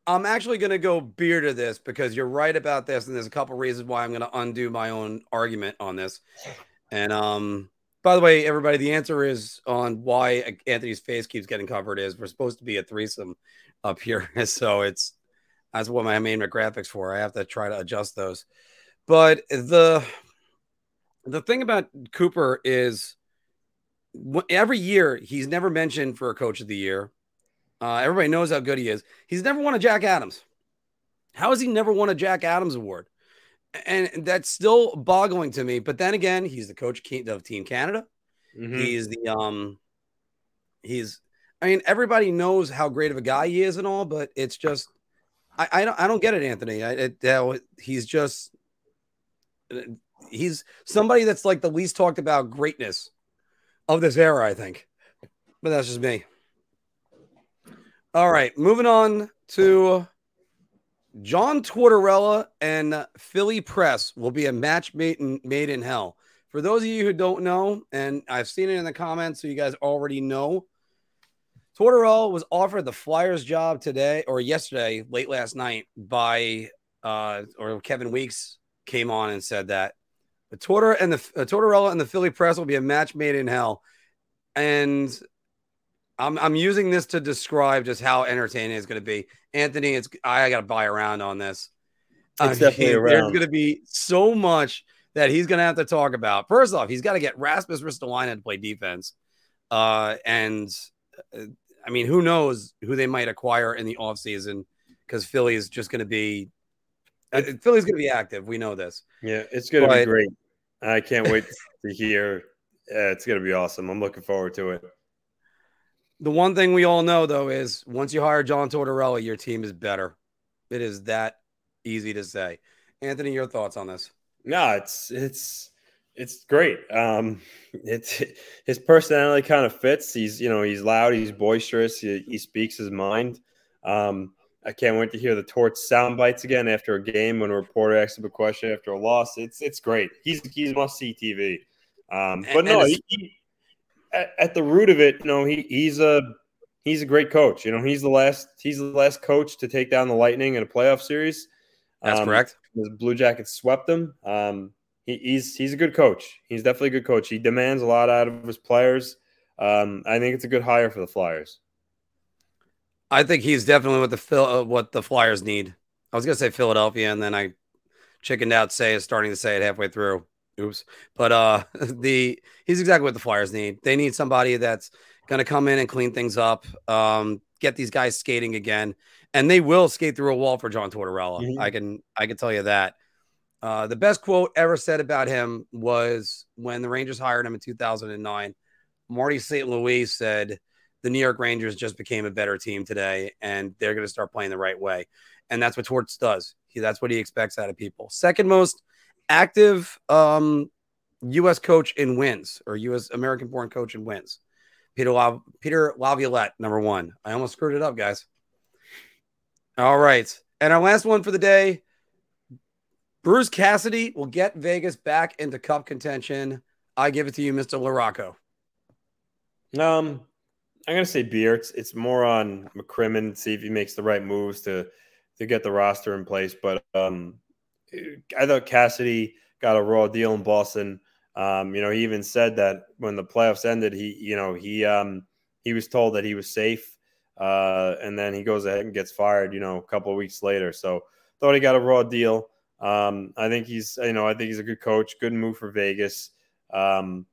I'm actually going to go beer to this because you're right about this, and there's a couple reasons why I'm going to undo my own argument on this. And um, by the way, everybody, the answer is on why Anthony's face keeps getting covered is we're supposed to be a threesome up here, so it's that's what my main graphics for. I have to try to adjust those. But the the thing about Cooper is every year he's never mentioned for a coach of the year. Uh, everybody knows how good he is. He's never won a Jack Adams. How has he never won a Jack Adams award? And that's still boggling to me. But then again, he's the coach of Team Canada. Mm-hmm. He's the um, he's. I mean, everybody knows how great of a guy he is and all, but it's just, I, I don't, I don't get it, Anthony. I, it, uh, he's just, he's somebody that's like the least talked about greatness of this era, I think. But that's just me. All right, moving on to John Tortorella and Philly Press will be a match made in, made in hell. For those of you who don't know, and I've seen it in the comments, so you guys already know, Tortorella was offered the Flyers job today or yesterday, late last night, by uh, or Kevin Weekes came on and said that. Tortor and the uh, Tortorella and the Philly Press will be a match made in hell, and I'm I'm using this to describe just how entertaining it's going to be. Anthony, it's I got to buy around on this. It's definitely around. There's going to be so much that he's going to have to talk about. First off, he's got to get Rasmus Ristolainen to play defense, uh, and uh, I mean, who knows who they might acquire in the offseason because Philly is just going to be uh, Philly's going to be active. We know this. Yeah, it's going to be great. I can't wait to hear. Yeah, it's going to be awesome. I'm looking forward to it. The one thing we all know though is once you hire John Tortorella, your team is better. It is that easy to say. Anthony, your thoughts on this? No, it's it's it's great. Um, it's his personality kind of fits. He's you know he's loud, he's boisterous, he, he speaks his mind. Um, I can't wait to hear the torch sound bites again after a game when a reporter asks him a question after a loss. It's it's great. He's he's must see TV. Um, but and, no, and he, at, at, the root of it, you know, he he's a he's a great coach. You know, he's the last he's the last coach to take down the Lightning in a playoff series. That's um, correct. The Blue Jackets swept them. Um, he, he's he's a good coach. He's definitely a good coach. He demands a lot out of his players. Um, I think it's a good hire for the Flyers. I think he's definitely what the uh, what the Flyers need. I was gonna say Philadelphia, and then I chickened out. Say is starting to say it halfway through. Oops. But uh, the he's exactly what the Flyers need. They need somebody that's gonna come in and clean things up. Um, get these guys skating again, and they will skate through a wall for John Tortorella. Mm-hmm. I can I can tell you that. Uh, the best quote ever said about him was when the Rangers hired him in 2009. Marty St. Louis said, The New York Rangers just became a better team today, and they're going to start playing the right way. And that's what Torts does. He, that's what he expects out of people. Second most active um, U.S. coach in wins, or U.S. American born coach in wins. Peter, La- Peter Laviolette, number one. I almost screwed it up, guys. All right. And our last one for the day Bruce Cassidy will get Vegas back into cup contention. I give it to you, Mr. LaRocco. Um, I'm gonna say beer. It's it's more on McCrimmon, see if he makes the right moves to to get the roster in place. But um, I thought Cassidy got a raw deal in Boston. Um, you know, he even said that when the playoffs ended, he you know he um he was told that he was safe, uh, and then he goes ahead and gets fired. You know, a couple of weeks later. So thought he got a raw deal. Um, I think he's, you know, I think he's a good coach, good move for Vegas. Um,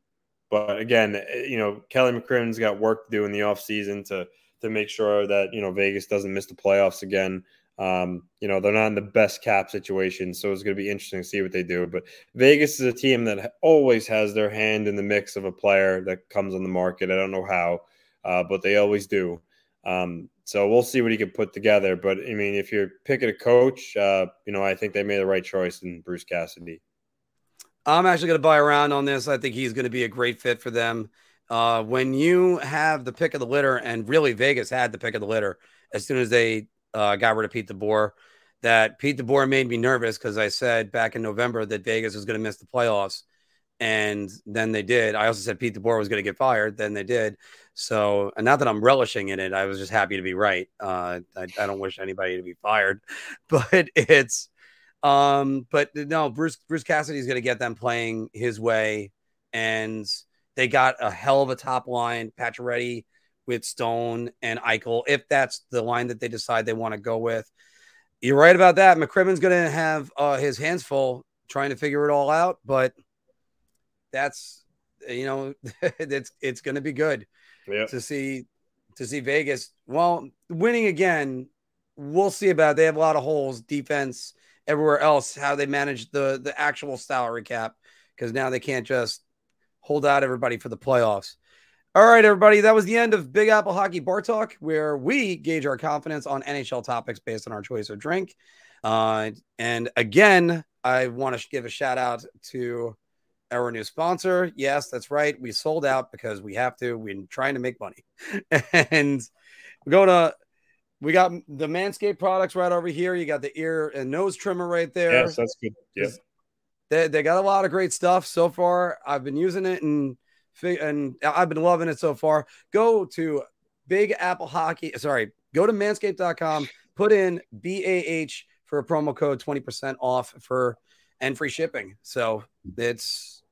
but again, eh, you know, Kelly McCrimmon's got work to do in the offseason to to make sure that you know Vegas doesn't miss the playoffs again. Um, you know, they're not in the best cap situation, so it's going to be interesting to see what they do. But Vegas is a team that always has their hand in the mix of a player that comes on the market. I don't know how, uh, but they always do. Um, so we'll see what he can put together. But I mean, if you're picking a coach, uh, you know, I think they made the right choice in Bruce Cassidy. I'm actually going to buy around on this. I think he's going to be a great fit for them. Uh, when you have the pick of the litter, and really Vegas had the pick of the litter as soon as they uh, got rid of Pete DeBoer, that Pete DeBoer made me nervous because I said back in November that Vegas was going to miss the playoffs and then they did. I also said Pete DeBoer was going to get fired. Then they did. So, and not that I'm relishing in it, I was just happy to be right. Uh, I, I don't wish anybody to be fired, but it's, um, but no, Bruce Bruce Cassidy is going to get them playing his way, and they got a hell of a top line, Pacioretty with Stone and Eichel, if that's the line that they decide they want to go with. You're right about that. McCrimmon's going to have uh, his hands full trying to figure it all out, but that's you know it's it's going to be good to see to see Vegas. Well, winning again, we'll see about. It. They have a lot of holes, defense, everywhere else. How they manage the the actual salary cap because now they can't just hold out everybody for the playoffs. All right, everybody, that was the end of Big Apple Hockey Bar Talk, where we gauge our confidence on NHL topics based on our choice of drink. Uh, and again, I want to give a shout out to our new sponsor. Yes, that's right. We sold out because we have to. We're trying to make money. and we go to we got the Manscaped products right over here. You got the ear and nose trimmer right there. Yes, that's good. Yeah. They, they got a lot of great stuff so far. I've been using it and and I've been loving it so far. Go to Big Apple Hockey. Sorry, go to manscaped.com, put in BAH for a promo code 20% off for and free shipping. So it's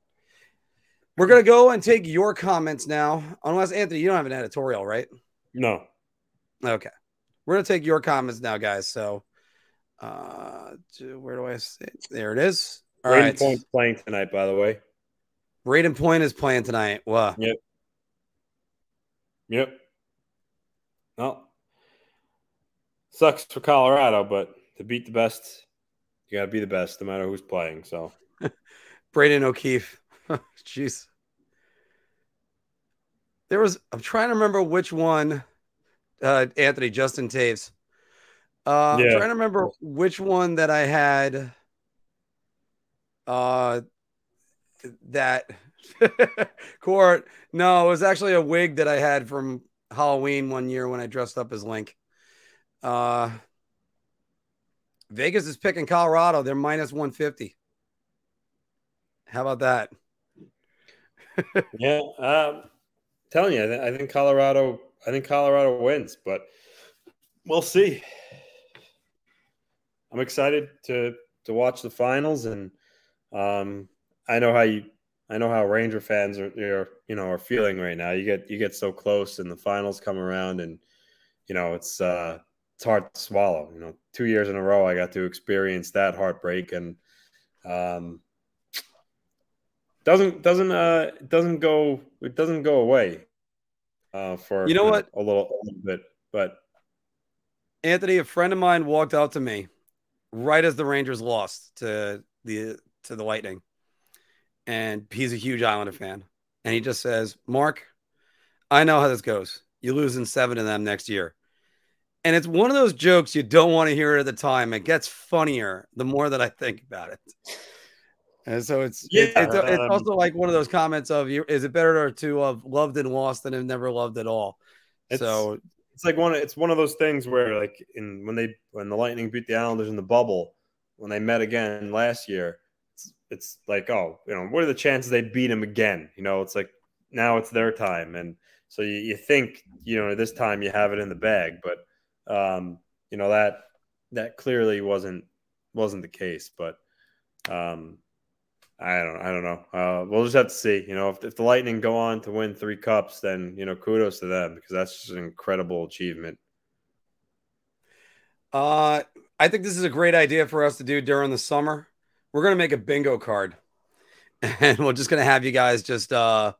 we're gonna go and take your comments now. Unless Anthony, you don't have an editorial, right? No. Okay. We're gonna take your comments now, guys. So uh where do I say there it is. All Brayden right. Point's playing tonight, by the way. Brayden Point is playing tonight. Wow. Yep. Yep. Well, sucks for Colorado, but to beat the best, you gotta be the best no matter who's playing. So Braden O'Keefe. Jeez. There was, I'm trying to remember which one, uh, Anthony, Justin Taves. Uh, yeah. I'm trying to remember which one that I had. Uh, that court. No, it was actually a wig that I had from Halloween one year when I dressed up as Link. Uh, Vegas is picking Colorado. They're minus 150. How about that? yeah, um, telling you, I, th- I, think Colorado. I think Colorado wins, but we'll see. I'm excited to to watch the finals, and um, I know how you I know how Ranger fans are, are you know are feeling right now. You get you get so close and the finals come around and you know it's uh it's hard to swallow. You know, two years in a row I got to experience that heartbreak and um doesn't doesn't uh doesn't go it doesn't go away uh for you know what a little, a little bit but Anthony a friend of mine walked out to me right as the Rangers lost to the to the Lightning and he's a huge Islander fan. And he just says Mark I know how this goes. You lose in seven of them next year. And it's one of those jokes you don't want to hear at the time. It gets funnier the more that I think about it. And so it's yeah, it, it's, it's um, also like one of those comments of you is it better to have loved and lost than have never loved at all? It's, so it's like one it's one of those things where like in when they when the Lightning beat the Islanders in the bubble when they met again last year, it's, it's like oh you know what are the chances they beat him again? You know it's like now it's their time and so you, you think you know this time you have it in the bag, but um, you know that that clearly wasn't wasn't the case, but um, I don't I don't know. Uh, we'll just have to see. You know, if, if the Lightning go on to win three cups, then you know, kudos to them because that's just an incredible achievement. Uh, I think this is a great idea for us to do during the summer. We're gonna make a bingo card, and we're just gonna have you guys just uh,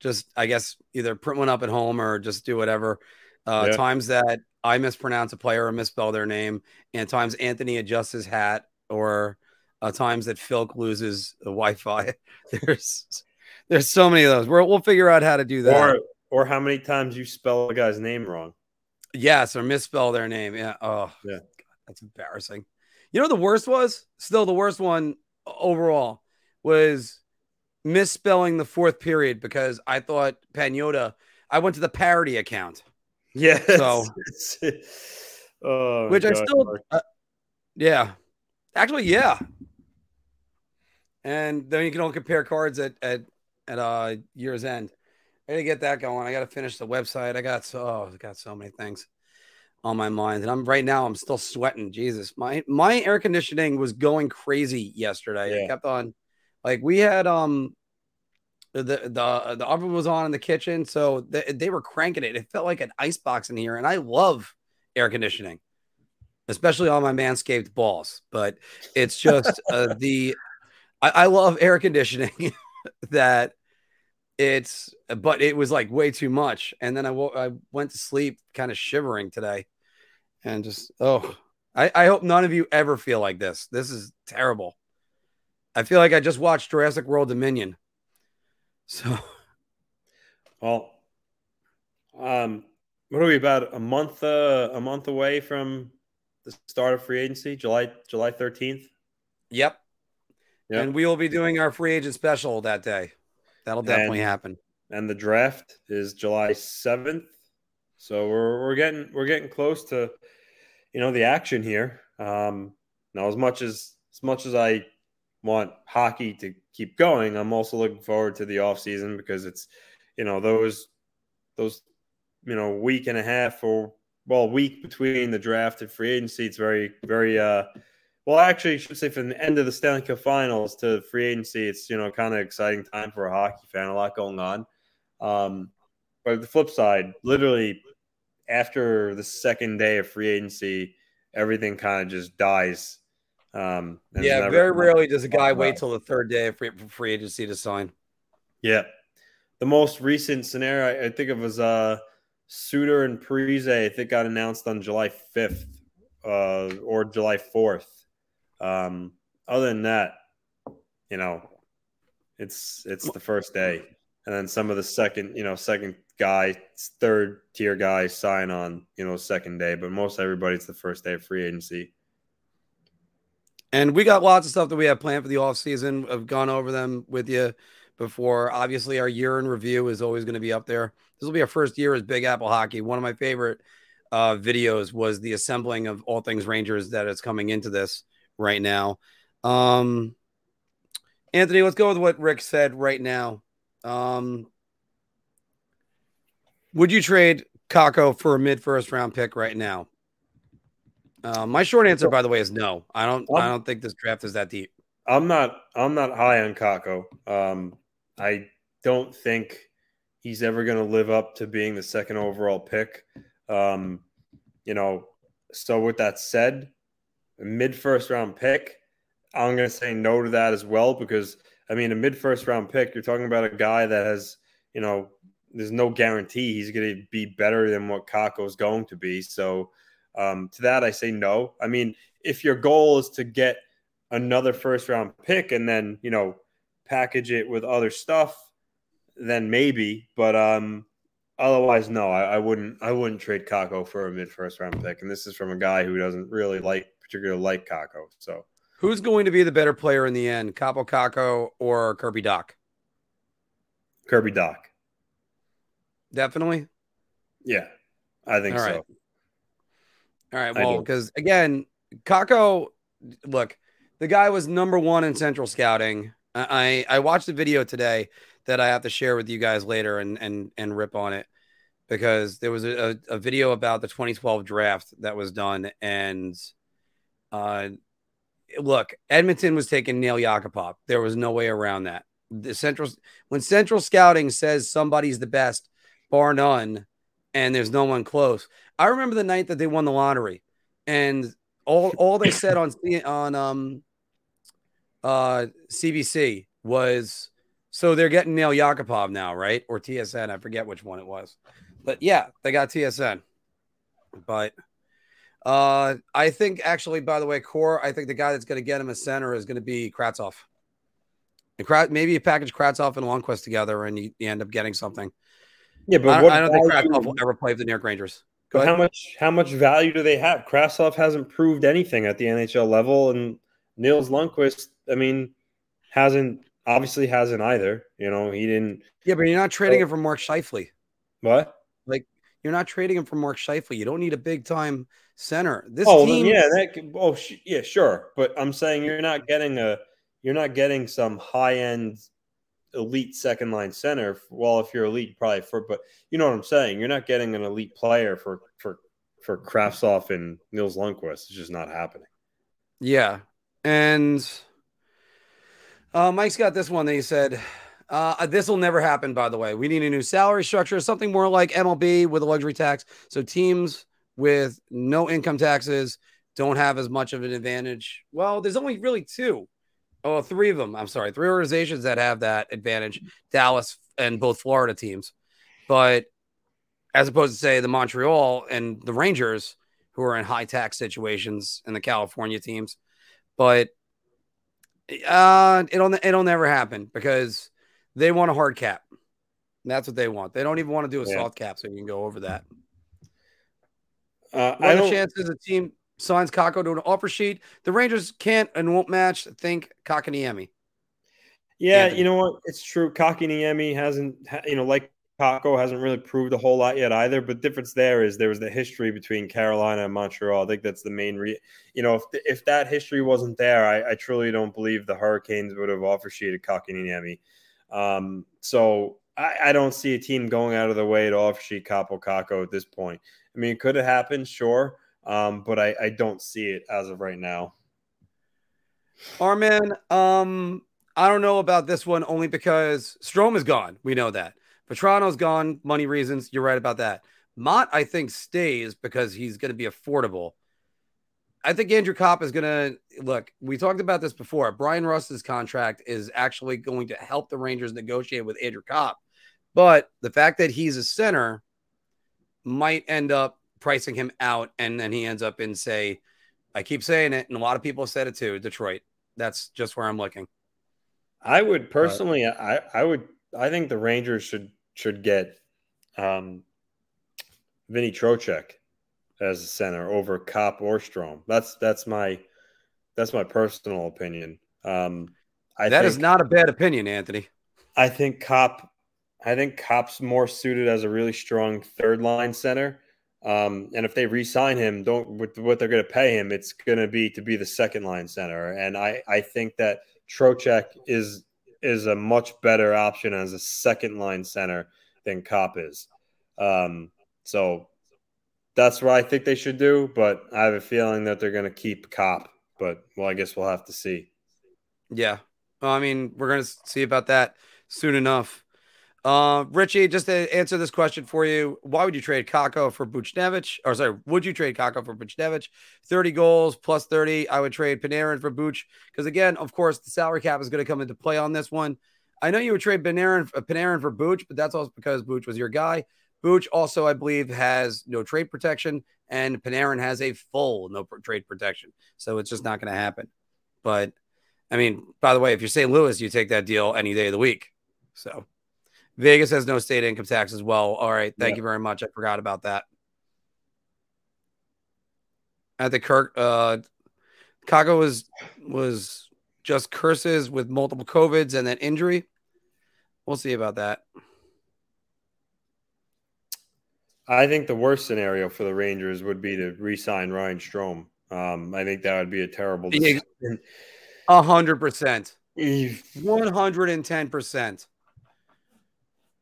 just I guess either print one up at home or just do whatever. Uh, yeah. Times that I mispronounce a player or misspell their name, and times Anthony adjusts his hat or uh, times that Philk loses the Wi-Fi. There's there's so many of those. we will figure out how to do that. Or or how many times you spell a guy's name wrong. Yes, or misspell their name. Yeah. Oh, yeah. That's embarrassing. You know the worst was still the worst one overall was misspelling the fourth period because I thought Pagnotta. I went to the parody account. Yeah. So, oh, which God. I still, uh, yeah, actually, yeah, and then you can all compare cards at at at uh year's end. I gotta get that going. I gotta finish the website. I got so oh, I got so many things on my mind, and I'm right now. I'm still sweating. Jesus, my my air conditioning was going crazy yesterday. Yeah. It kept on, like we had um the the the oven was on in the kitchen, so they, they were cranking it. It felt like an ice box in here, and I love air conditioning, especially on my manscaped balls. But it's just uh, the I, I love air conditioning that it's but it was like way too much and then I, w- I went to sleep kind of shivering today and just oh I, I hope none of you ever feel like this this is terrible i feel like i just watched jurassic world dominion so well um what are we about a month uh, a month away from the start of free agency july july 13th yep Yep. And we will be doing our free agent special that day. That'll definitely and, happen. And the draft is July 7th. So we're we're getting we're getting close to you know the action here. Um now as much as as much as I want hockey to keep going, I'm also looking forward to the off season because it's you know those those you know week and a half or well week between the draft and free agency it's very very uh well, actually, I should say from the end of the Stanley Cup Finals to free agency, it's you know kind of exciting time for a hockey fan. A lot going on. Um, but the flip side, literally after the second day of free agency, everything kind of just dies. Um, yeah, very rarely does a guy wait till the third day of free, free agency to sign. Yeah, the most recent scenario I, I think it was uh, Suter and Parise. I think got announced on July fifth uh, or July fourth. Um, other than that, you know, it's it's the first day, and then some of the second, you know, second guy, third tier guys sign on, you know, second day, but most everybody's the first day of free agency. And we got lots of stuff that we have planned for the off season. I've gone over them with you before. Obviously, our year in review is always going to be up there. This will be our first year as Big Apple Hockey. One of my favorite uh, videos was the assembling of all things Rangers that is coming into this right now. Um, Anthony, let's go with what Rick said right now. Um, would you trade Kakko for a mid first round pick right now? Uh, my short answer, by the way, is no. I don't. I don't think this draft is that deep. I'm not I'm not high on Kakko. Um, I don't think he's ever going to live up to being the second overall pick. Um, you know, so with that said, mid first round pick, I'm going to say no to that as well because I mean, a mid first round pick, you're talking about a guy that has, you know, there's no guarantee he's going to be better than what Kakko is going to be. So um, to that, I say no. I mean, if your goal is to get another first round pick and then you know package it with other stuff, then maybe. But um, otherwise, no, I, I wouldn't. I wouldn't trade Kakko for a mid first round pick. And this is from a guy who doesn't really like particularly like Kakko. So who's going to be the better player in the end, Kaapo Kakko or Kirby Dach? Kirby Dach. Definitely. Yeah, I think All right. so. All right. Well, because again, Kakko, look, the guy was number one in central scouting. I I watched a video today that I have to share with you guys later and and and rip on it because there was a, a video about the 2012 draft that was done and uh look Edmonton was taking Nail Yakupov. There was no way around that. The central when central scouting says somebody's the best, bar none, and there's no one close. I remember the night that they won the lottery, and all all they said on on um uh CBC was so they're getting Nail Yakupov now, right? Or TSN, I forget which one it was. But yeah, they got TSN. But uh I think actually, by the way, core, I think the guy that's going to get him a center is going to be Kravtsov. And Krat, maybe you package Kravtsov and Lundkvist together and you, you, end up getting something. Yeah, but I, I don't think Kravtsov will ever play for the New York Rangers. But how much how much value do they have? Kravtsov hasn't proved anything at the NHL level, and Nils Lundkvist, I mean, hasn't obviously hasn't either. You know, he didn't. Yeah, but you're not trading him for Mark Scheifele. What? Like you're not trading him for Mark Scheifele. You don't need a big time center. This oh, team, yeah, that, oh, yeah, sure. But I'm saying you're not getting a, you're not getting some high end elite second line center. Well, if you're elite, probably for, but you know what I'm saying. You're not getting an elite player for for for Kravtsov and Nils Lundkvist. It's just not happening. Yeah, and uh, Mike's got this one that he said. Uh, this will never happen, by the way. We need a new salary structure, something more like MLB with a luxury tax. So teams with no income taxes don't have as much of an advantage. Well, there's only really two oh, three of them. I'm sorry, three organizations that have that advantage: Dallas and both Florida teams. But as opposed to say the Montreal and the Rangers, who are in high tax situations, and the California teams, but uh, it'll it'll never happen because they want a hard cap. That's what they want. They don't even want to do a yeah. soft cap, so you can go over that. Uh, what are the chances a team signs Kakko to an offer sheet. The Rangers can't and won't match. Think Kotkaniemi. Yeah, Anthony. you know what? It's true. Kotkaniemi hasn't, you know, like Kakko hasn't really proved a whole lot yet either. But difference there is there was the history between Carolina and Montreal. I think that's the main re. You know, if if that history wasn't there, I, I truly don't believe the Hurricanes would have offer sheeted Kotkaniemi. Um, so I, I, don't see a team going out of the way to offer sheet Kaapo at this point. I mean, it could it happen? Sure um, but I, I don't see it as of right now. Arman, um, I don't know about this one only because Strome is gone. We know that. Vatrano's gone, money reasons. You're right about that. Motte, I think, stays because he's going to be affordable. I think Andrew Copp is going to look. We talked about this before. Bryan Rust's contract is actually going to help the Rangers negotiate with Andrew Copp, but the fact that he's a center might end up pricing him out, and then he ends up in say, I keep saying it, and a lot of people said it too, Detroit. That's just where I'm looking. I would personally, but, I I would, I think the Rangers should should get um, Vinny Trocheck as a center over Copp or Strome. That's that's my that's my personal opinion. Um, I that think, is not a bad opinion, Anthony. I think Copp, I think Copp's more suited as a really strong third line center. Um, and if they re-sign him, don't with what they're going to pay him, it's going to be to be the second line center. And I I think that Trocheck is is a much better option as a second line center than Copp is. Um, so that's what I think they should do. But I have a feeling that they're going to keep Copp. But well, I guess we'll have to see. Yeah. Well, I mean, we're going to see about that soon enough. Uh, Richie, just to answer this question for you, why would you trade Kakko for Buchnevich? Or sorry, would you trade Kakko for Buchnevich? 30 goals plus 30. I would trade Panarin for Buch because, again, of course, the salary cap is going to come into play on this one. I know you would trade Panarin, Panarin for Buch, but that's also because Buch was your guy. Buch also, I believe, has no trade protection, and Panarin has a full no trade protection. So it's just not going to happen. But I mean, by the way, if you're St. Louis, you take that deal any day of the week. So. Vegas has no state income tax as well. All right. Thank yeah. you very much. I forgot about that. At the Kirk, uh, Chicago was was just curses with multiple COVIDs and then injury. We'll see about that. I think the worst scenario for the Rangers would be to re-sign Ryan Strome. Um, I think that would be a terrible decision. A hundred percent. One hundred and ten percent.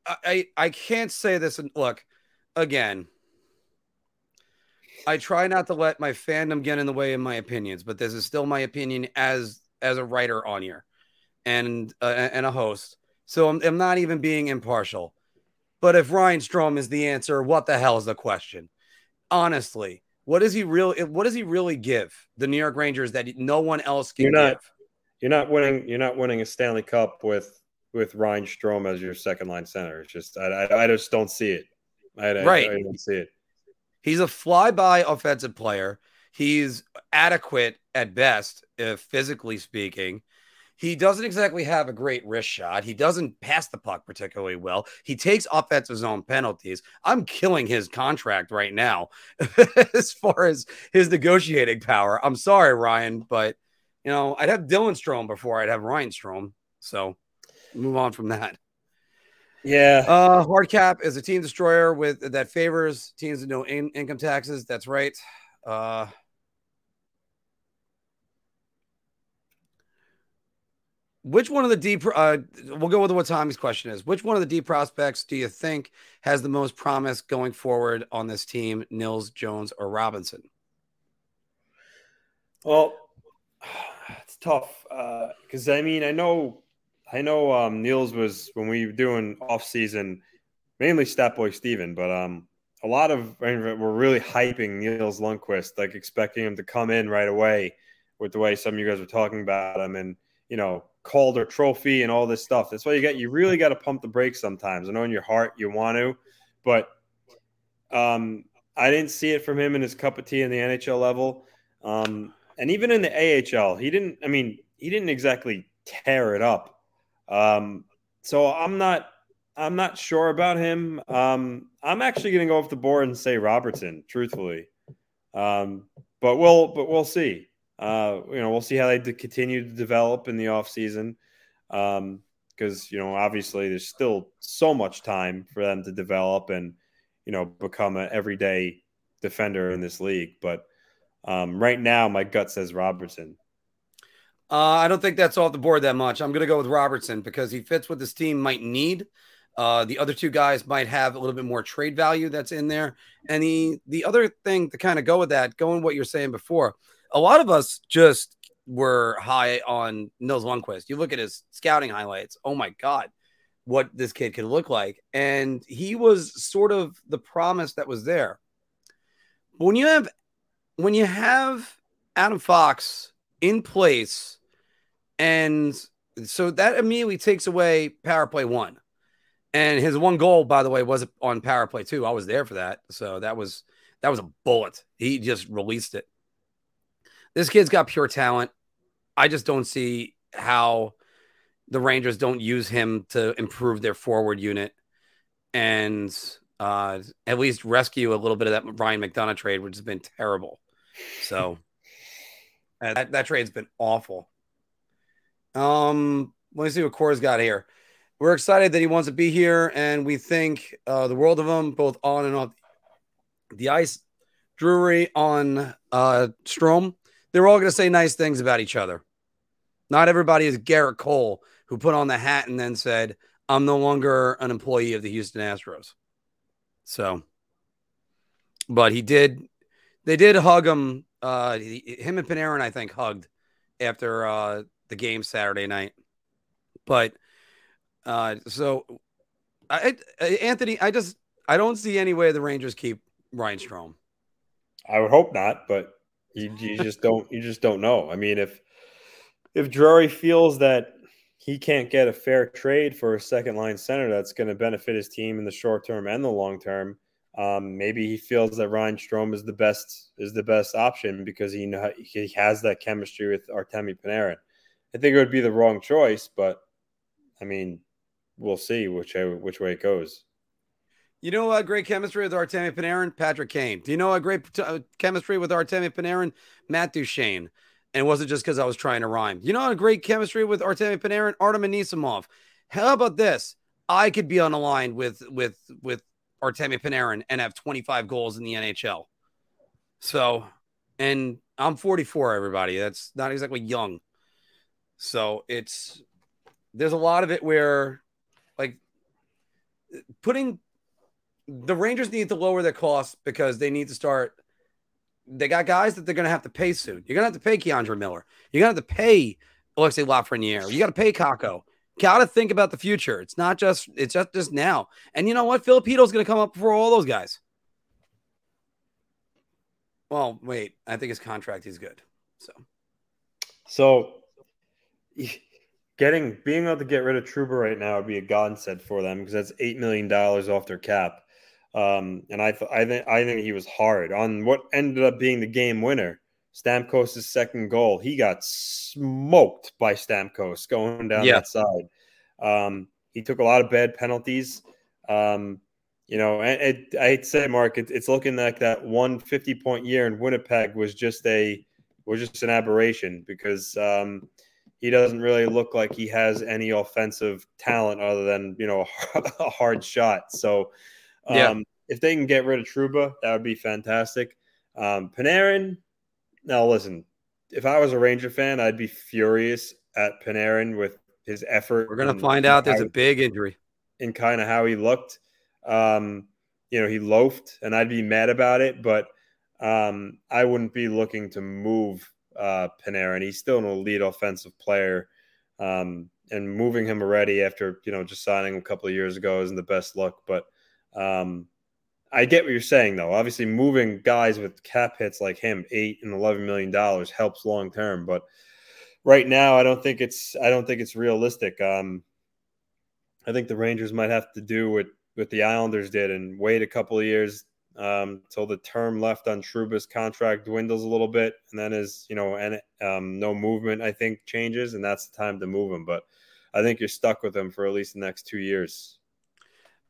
I I can't say this. And look, again, I try not to let my fandom get in the way of my opinions, but this is still my opinion as as a writer on here and uh, and a host. So I'm, I'm not even being impartial. But if Ryan Strome is the answer, what the hell is the question? Honestly, what does he really what does he really give the New York Rangers that no one else can you're not, give? You're not winning. You're not winning a Stanley Cup with with Ryan Strome as your second line center. It's just I, I, I just don't see it. I, right. I, I don't see it. He's a flyby offensive player. He's adequate at best, if physically speaking. He doesn't exactly have a great wrist shot. He doesn't pass the puck particularly well. He takes offensive zone penalties. I'm killing his contract right now as far as his negotiating power. I'm sorry, Ryan, but you know, I'd have Dylan Strome before I'd have Ryan Strome. So move on from that. Yeah. Uh, hard cap is a team destroyer with that favors teams with no in, income taxes. That's right. Uh, which one of the deep? Uh, we'll go with what Tommy's question is. Which one of the deep prospects do you think has the most promise going forward on this team? Nils, Jones, or Robertson? Well, it's tough because uh, I mean I know I know um, Nils was when we were doing off season, mainly Stat Boy Steven, but um, a lot of we're really hyping Nils Lundkvist, like expecting him to come in right away with the way some of you guys were talking about him and you know Calder Trophy and all this stuff. That's why you got you really got to pump the brakes sometimes. I know in your heart you want to, but um, I didn't see it from him in his cup of tea in the NHL level, um, and even in the AHL, he didn't. I mean, he didn't exactly tear it up um, so I'm not I'm not sure about him. Um, I'm actually going to go off the board and say Robertson, truthfully. Um, but we'll but we'll see. Uh, you know, we'll see how they continue to develop in the offseason. Um, because you know, obviously, there's still so much time for them to develop and you know become an everyday defender in this league. But um, right now, my gut says Robertson. Uh, I don't think that's off the board that much. I'm going to go with Robertson because he fits what this team might need. Uh, the other two guys might have a little bit more trade value that's in there. And the the other thing to kind of go with that, going what you're saying before, a lot of us just were high on Nils Lundkvist. You look at his scouting highlights. Oh my God, what this kid could look like. And he was sort of the promise that was there. But when you have when you have Adam Fox in place and so that immediately takes away power play one. And his one goal, by the way, was on power play two. I was there for that. So that was that was a bullet. He just released it. This kid's got pure talent. I just don't see how the Rangers don't use him to improve their forward unit and uh, at least rescue a little bit of that Ryan McDonagh trade, which has been terrible. So that, that trade's been awful. Um, let me see what Core's got here. We're excited that he wants to be here, and we think uh, the world of him, both on and off the ice. Drury on uh, Strome, they're all going to say nice things about each other. Not everybody is Gerrit Cole, who put on the hat and then said, I'm no longer an employee of the Houston Astros. So, but he did, they did hug him. Uh, him and Panarin, I think, hugged after uh, the game Saturday night. But uh, so I, I, Anthony, I just I don't see any way the Rangers keep Ryan Strome. I would hope not, but you, you just don't you just don't know. I mean, if if Drury feels that he can't get a fair trade for a second line center that's going to benefit his team in the short term and the long term, um, maybe he feels that Ryan Strome is the best is the best option because he he has that chemistry with Artemi Panarin. I think it would be the wrong choice, but I mean, we'll see which which way it goes. You know a great chemistry with Artemi Panarin? Patrick Kane. Do you know a great uh, chemistry with Artemi Panarin? Matt Duchene. And it wasn't just because I was trying to rhyme. You know a great chemistry with Artemi Panarin? Artem Anisimov. How about this? I could be on a line with with with Artemi Panarin and have 25 goals in the NHL. So, and I'm 44, everybody. That's not exactly young. So it's there's a lot of it where like putting the Rangers need to lower their costs because they need to start. They got guys that they're going to have to pay soon. You're going to have to pay K'Andre Miller. You're going to have to pay Alexis Lafreniere. You got to pay Kakko. Got to think about the future. It's not just it's just just now. And you know what? Filipino's going to come up before all those guys. Well, wait. I think his contract is good. So, so getting being able to get rid of Trouba right now would be a godsend for them because that's eight million dollars off their cap. Um, and I, th- I think I think he was hard on what ended up being the game winner. Stamkos' second goal, he got smoked by Stamkos going down yeah. that side. Um, he took a lot of bad penalties. Um, you know, and it, I hate to say, Mark, it, it's looking like that 150 point year in Winnipeg was just a was just an aberration because um, he doesn't really look like he has any offensive talent other than you know a hard shot. So um, yeah. if they can get rid of Trouba, that would be fantastic. Um, Panarin, now listen, if I was a Ranger fan, I'd be furious at Panarin with his effort. We're gonna find out there's a big injury in kind of how he looked. Um, you know, he loafed, and I'd be mad about it, but um, I wouldn't be looking to move uh, Panarin. He's still an elite offensive player. Um, and moving him already after, you know, just signing him a couple of years ago isn't the best look. But um, I get what you're saying, though. Obviously, moving guys with cap hits like him, eight and eleven million dollars, helps long term. But right now, I don't think it's I don't think it's realistic. Um, I think the Rangers might have to do what what the Islanders did and wait a couple of years, um, till the term left on Trouba's contract dwindles a little bit, and then as you know, and um, no movement, I think changes, and that's the time to move him. But I think you're stuck with him for at least the next two years.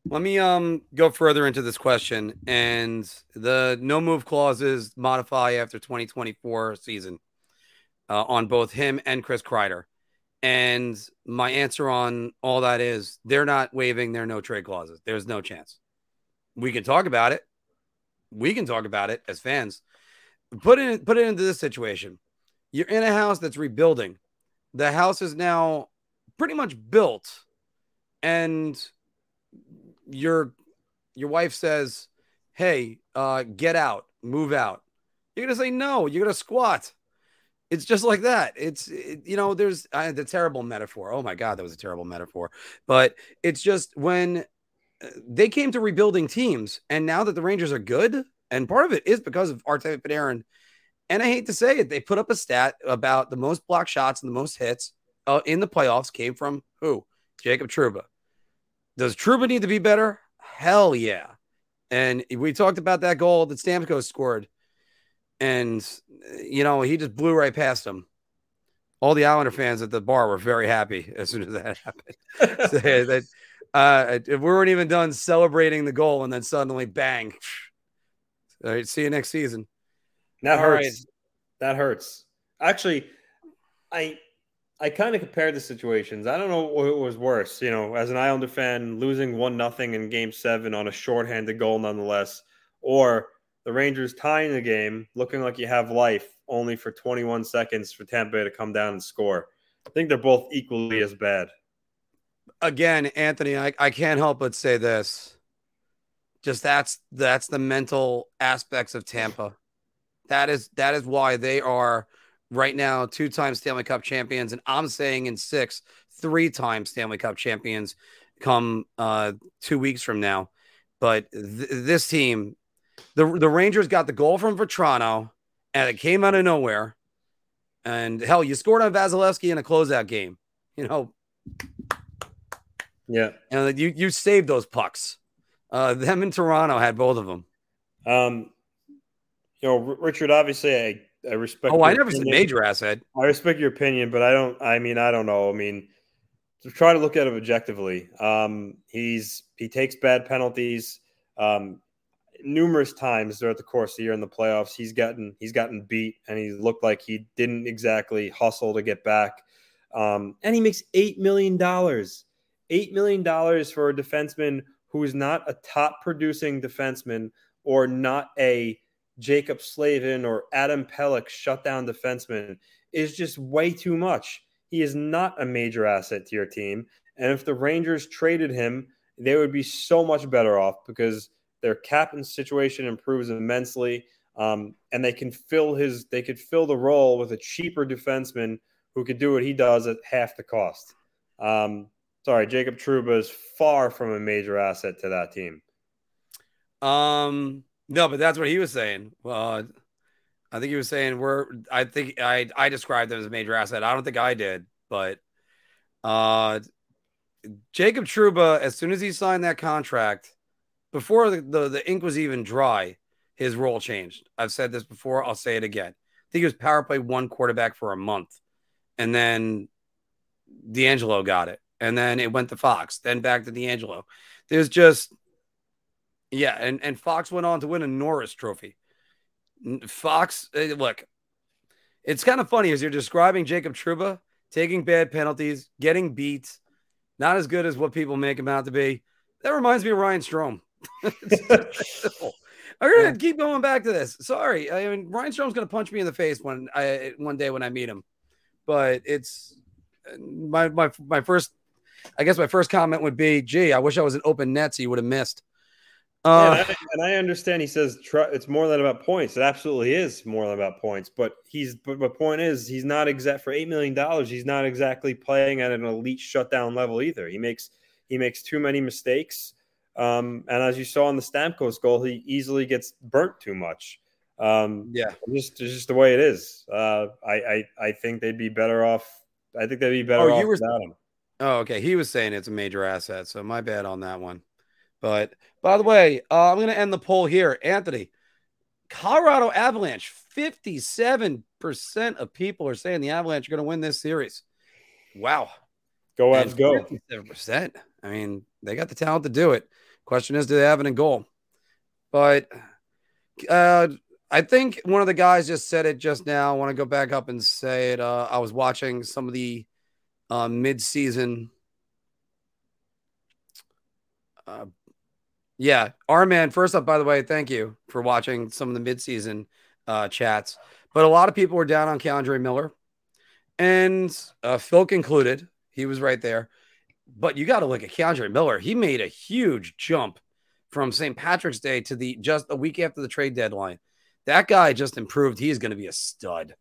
Let me um go further into this question, and the no move clauses modify after 2024 season uh, on both him and Chris Kreider. And my answer on all that is they're not waiving their no trade clauses. There's no chance. We can talk about it we can talk about it as fans. Put it put it into this situation. You're in a house that's rebuilding. The house is now pretty much built, and your your wife says, "Hey, uh, get out, move out." You're gonna say no. You're gonna squat. It's just like that. It's it, you know, there's uh, the terrible metaphor. Oh my god, that was a terrible metaphor. But it's just when they came to rebuilding teams, and now that the Rangers are good, and part of it is because of Artemi Panarin. And I hate to say it, they put up a stat about the most block shots and the most hits uh, in the playoffs came from who? Jacob Trouba. Does Trouba need to be better? Hell yeah. And we talked about that goal that Stamkos scored. And, you know, he just blew right past him. All the Islander fans at the bar were very happy as soon as that happened. so, that, uh, we weren't even done celebrating the goal, and then suddenly, bang. All right, see you next season. That All hurts. Right. That hurts. Actually, I I kind of compared the situations. I don't know what was worse. You know, as an Islander fan, losing one nothing in Game Seven on a shorthanded goal, nonetheless, or the Rangers tying the game, looking like you have life, only for 21 seconds for Tampa Bay to come down and score. I think they're both equally as bad again, Anthony, I, I can't help but say this. Just that's that's the mental aspects of Tampa. That is that is why they are right now, two time Stanley Cup champions, and I'm saying in six, three time Stanley Cup champions come uh, two weeks from now. But th- this team, the the Rangers got the goal from Vatrano, and it came out of nowhere. And hell, you scored on Vasilevskiy in a closeout game. You know. Yeah. And you you saved those pucks. Uh, them in Toronto had both of them. Um, you know, Richard. Obviously, I I respect. Oh, I never opinion. said major asset. I respect your opinion, but I don't. I mean, I don't know. I mean, to try to look at it objectively. Um, he's he takes bad penalties. Um, numerous times throughout the course of the year in the playoffs, he's gotten he's gotten beat, and he looked like he didn't exactly hustle to get back. Um, and he makes eight million dollars. Eight million dollars for a defenseman who is not a top producing defenseman or not a Jaccob Slavin or Adam Pelech shutdown defenseman is just way too much. He is not a major asset to your team. And if the Rangers traded him, they would be so much better off because their cap and situation improves immensely. Um, and they can fill his they could fill the role with a cheaper defenseman who could do what he does at half the cost. Um, sorry, Jacob Trouba is far from a major asset to that team. Um, no, but that's what he was saying. Well, I think he was saying we're. I think I I described them as a major asset. I don't think I did, but uh, Jacob Trouba, as soon as he signed that contract, before the, the, the ink was even dry, his role changed. I've said this before. I'll say it again. I think he was power play one quarterback for a month, and then DeAngelo got it, and then it went to Fox, then back to DeAngelo. There's just yeah, and and Fox went on to win a Norris Trophy. Fox, eh, look, it's kind of funny as you're describing Jacob Trouba taking bad penalties, getting beat, not as good as what people make him out to be. That reminds me of Ryan Strome. I'm gonna keep going back to this. Sorry, I mean Ryan Strome's gonna punch me in the face when I one day when I meet him, but it's my my my first. I guess my first comment would be, "Gee, I wish I was an open net so you would have missed." Uh, and, I, and, I, understand he says it's more than about points. It absolutely is more than about points. But he's but my point is he's not exact for eight million dollars. He's not exactly playing at an elite shutdown level either. He makes he makes too many mistakes. Um, and as you saw in the Stamkos goal, he easily gets burnt too much. Um, yeah, just just the way it is. Uh, I, I I think they'd be better off. I think they'd be better oh, off were, without him. Oh, okay. He was saying it's a major asset, so my bad on that one. But by the way, uh, I'm going to end the poll here. Anthony, Colorado Avalanche, 57% of people are saying the Avalanche are going to win this series. Wow. Go Avs, go. 57%. I mean, they got the talent to do it. Question is, do they have it in goal? But uh, I think one of the guys just said it just now. I want to go back up and say it. Uh, I was watching some of the uh, mid-season uh, yeah, our man. First up, by the way, thank you for watching some of the midseason uh, chats. But a lot of people were down on K'Andre Miller, and uh, Phil concluded he was right there. But you got to look at K'Andre Miller. He made a huge jump from St. Patrick's Day to the just a week after the trade deadline. That guy just improved. He is going to be a stud,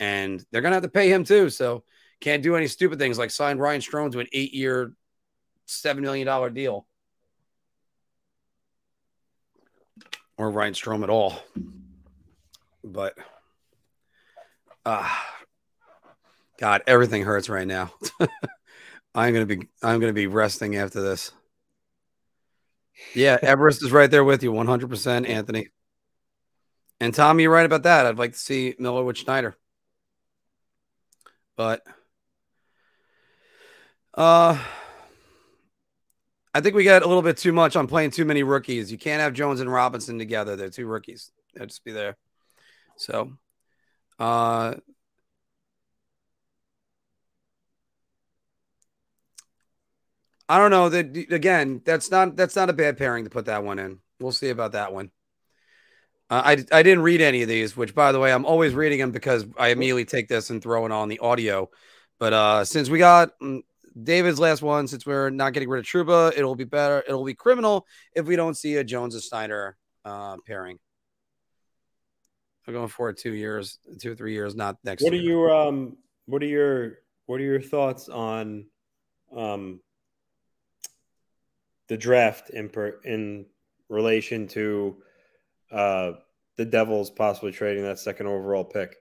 and they're going to have to pay him too. So can't do any stupid things like sign Ryan Strome to an eight-year, seven million dollar deal. Or Ryan Strome at all. But uh God, everything hurts right now. I'm gonna be I'm gonna be resting after this. Yeah, Everest is right there with you, 100 percent Anthony. And Tommy, you're right about that. I'd like to see Miller with Schneider. But uh I think we got a little bit too much on playing too many rookies. You can't have Jones and Robinson together. They're two rookies. They'll just be there. So, uh, I don't know that again. That's not that's not a bad pairing to put that one in. We'll see about that one. Uh, I I didn't read any of these, which by the way, I'm always reading them because I immediately take this and throw it on the audio. But uh, since we got mm, David's last one, since we're not getting rid of Trouba, it'll be better. It'll be criminal if we don't see a Jones and Schneider uh, pairing. I'm going for two years, two or three years, not next. What year. are your um? What are your What are your thoughts on um the draft in per, in relation to uh the Devils possibly trading that second overall pick?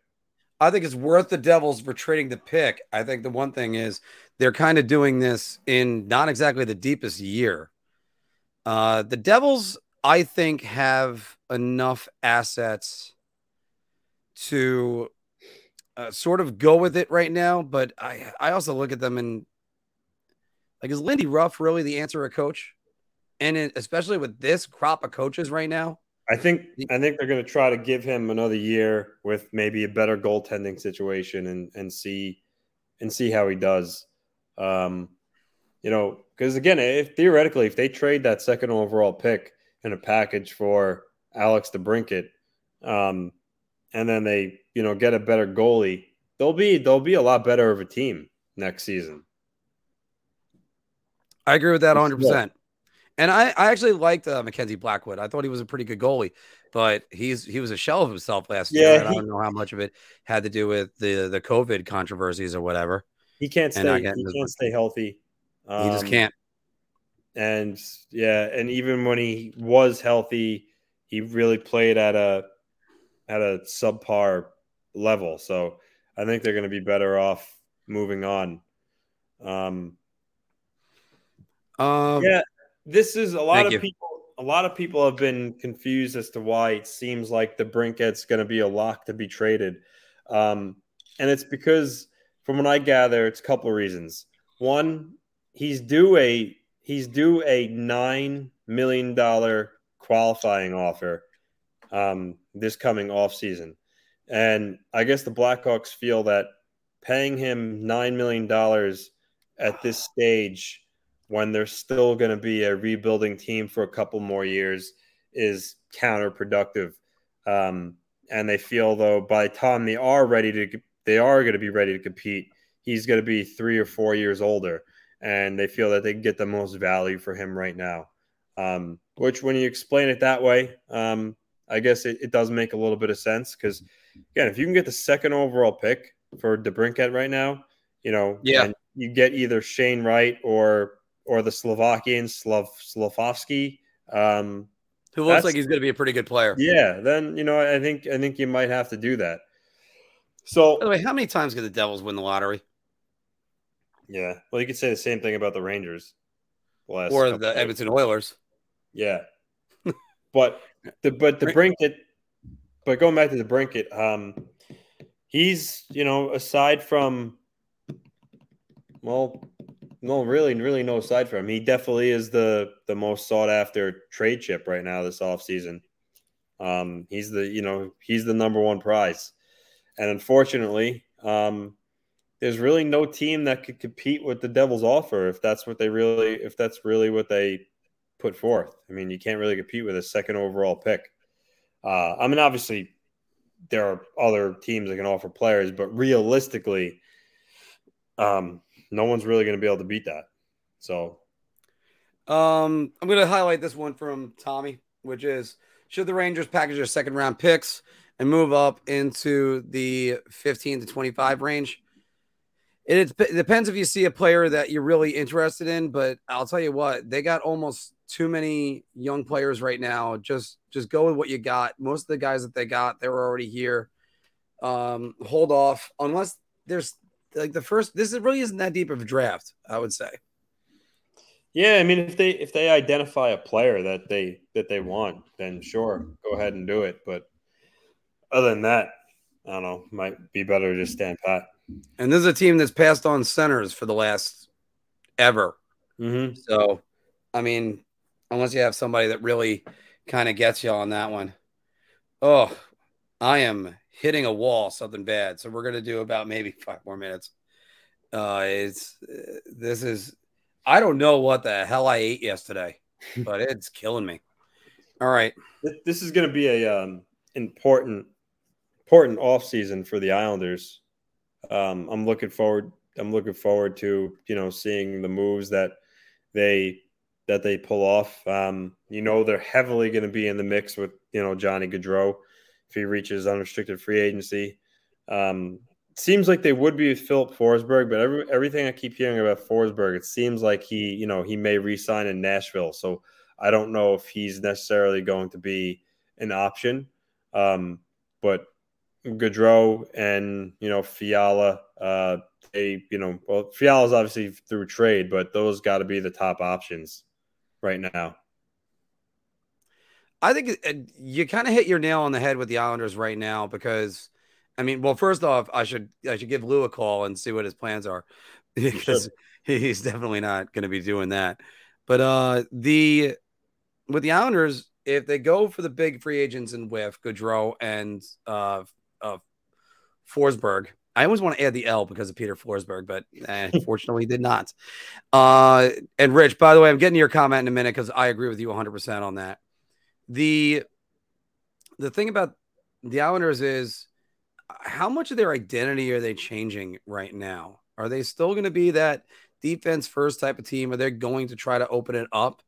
I think it's worth the Devils for trading the pick. I think the one thing is they're kind of doing this in not exactly the deepest year. Uh, the Devils, I think, have enough assets to uh, sort of go with it right now. But I, I also look at them and like, is Lindy Ruff really the answer a coach? And it, especially with this crop of coaches right now, I think I think they're going to try to give him another year with maybe a better goaltending situation and and see and see how he does. Um, you know, because again, if theoretically, if they trade that second overall pick in a package for Alex DeBrincat, um, and then they you know get a better goalie, they'll be they'll be a lot better of a team next season. I agree with that 100. percent and I, I actually liked uh, Mackenzie Blackwood. I thought he was a pretty good goalie, but he's he was a shell of himself last yeah, year. He, I don't know how much of it had to do with the the COVID controversies or whatever. He can't stay. He can't stay healthy. Um, he just um, can't. And yeah, and even when he was healthy, he really played at a at a subpar level. So I think they're going to be better off moving on. Um, um yeah, this is a lot of you. people. A lot of people have been confused as to why it seems like DeBrincat's going to be a lock to be traded, um, and it's because, from what I gather, it's a couple of reasons. One, he's due a he's due a nine million dollar qualifying offer um, this coming off season, and I guess the Blackhawks feel that paying him nine million dollars at this stage when they're still going to be a rebuilding team for a couple more years is counterproductive. Um, and they feel though by the time they are ready to, they are going to be ready to compete. He's going to be three or four years older, and they feel that they can get the most value for him right now. Um, which, when you explain it that way, um, I guess it, it, does make a little bit of sense because, again, if you can get the second overall pick for DeBrincat right now, you know, yeah, you get either Shane Wright or or the Slovakian Slav Slafkovsky. Um, who looks like he's going to be a pretty good player. Yeah, then you know I think I think you might have to do that. So, by the way, how many times did the Devils win the lottery? Yeah, well, you could say the same thing about the Rangers, the or the Edmonton Oilers. Yeah, but the but DeBrincat, but going back to DeBrincat, um, he's you know aside from well no, really, really no side from him. He definitely is the the most sought after trade chip right now this offseason. Um, he's the you know he's the number one prize, and unfortunately, um, there's really no team that could compete with the Devils' offer if that's what they really if that's really what they put forth. I mean, you can't really compete with a second overall pick. Uh, I mean, obviously, there are other teams that can offer players, but realistically, um, no one's really going to be able to beat that. So, um, I'm going to highlight this one from Tommy, which is should the Rangers package their second round picks and move up into the 15 to 25 range? It, it depends if you see a player that you're really interested in, but I'll tell you what, they got almost too many young players right now. Just just go with what you got. Most of the guys that they got, they were already here. Um, hold off unless there's like the first. This is really isn't that deep of a draft, I would say. Yeah, I mean, if they if they identify a player that they that they want, then sure, go ahead and do it. But other than that, I don't know. Might be better to just stand pat. And this is a team that's passed on centers for the last ever. Mm-hmm. So, I mean, unless you have somebody that really kind of gets you on that one. Oh, I am hitting a wall, something bad. So we're gonna do about maybe five more minutes. Uh, it's this is I don't know what the hell I ate yesterday, but it's killing me. All right, this is gonna be a um, important important off season for the Islanders. Um, I'm looking forward. I'm looking forward to you know seeing the moves that they that they pull off. Um, you know they're heavily going to be in the mix with you know Johnny Gaudreau if he reaches unrestricted free agency. Um, seems like they would be with Filip Forsberg, but every, everything I keep hearing about Forsberg, it seems like he, you know, he may resign in Nashville. So I don't know if he's necessarily going to be an option. Um, but Gaudreau and you know Fiala, uh, they you know well Fiala's obviously through trade, but those got to be the top options right now. I think uh, you kind of hit your nail on the head with the Islanders right now because, I mean, well, first off, I should I should give Lou a call and see what his plans are because sure. he's definitely not going to be doing that. But uh the with the Islanders, if they go for the big free agents and with Gaudreau and uh, uh, Forsberg, I always want to add the L because of Peter Forsberg, but eh, unfortunately did not. Uh, and Rich, by the way, I'm getting your comment in a minute because I agree with you 100% on that. The the thing about the Islanders is how much of their identity are they changing right now? Are they still going to be that defense first type of team? Are they going to try to open it up?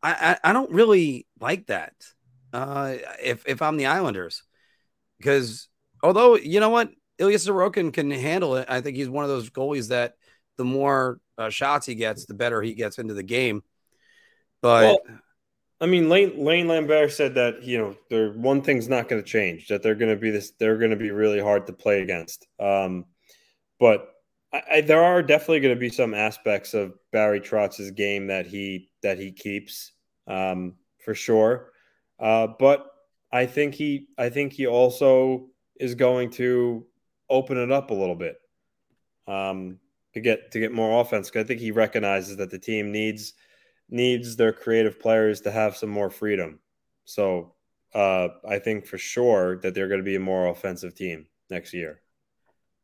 I, I, I don't really like that. Uh, if if I'm the Islanders, because although you know what, Ilya Sorokin can handle it. I think he's one of those goalies that the more uh, shots he gets, the better he gets into the game. But well, I mean, Lane Lane Lambert said that you know, there one thing's not going to change. That they're going to be this. They're going to be really hard to play against. Um, but I, I, there are definitely going to be some aspects of Barry Trotz's game that he that he keeps um, for sure. Uh, but I think he I think he also is going to open it up a little bit um, to get to get more offense. I think he recognizes that the team needs needs their creative players to have some more freedom. So uh, I think for sure that they're going to be a more offensive team next year.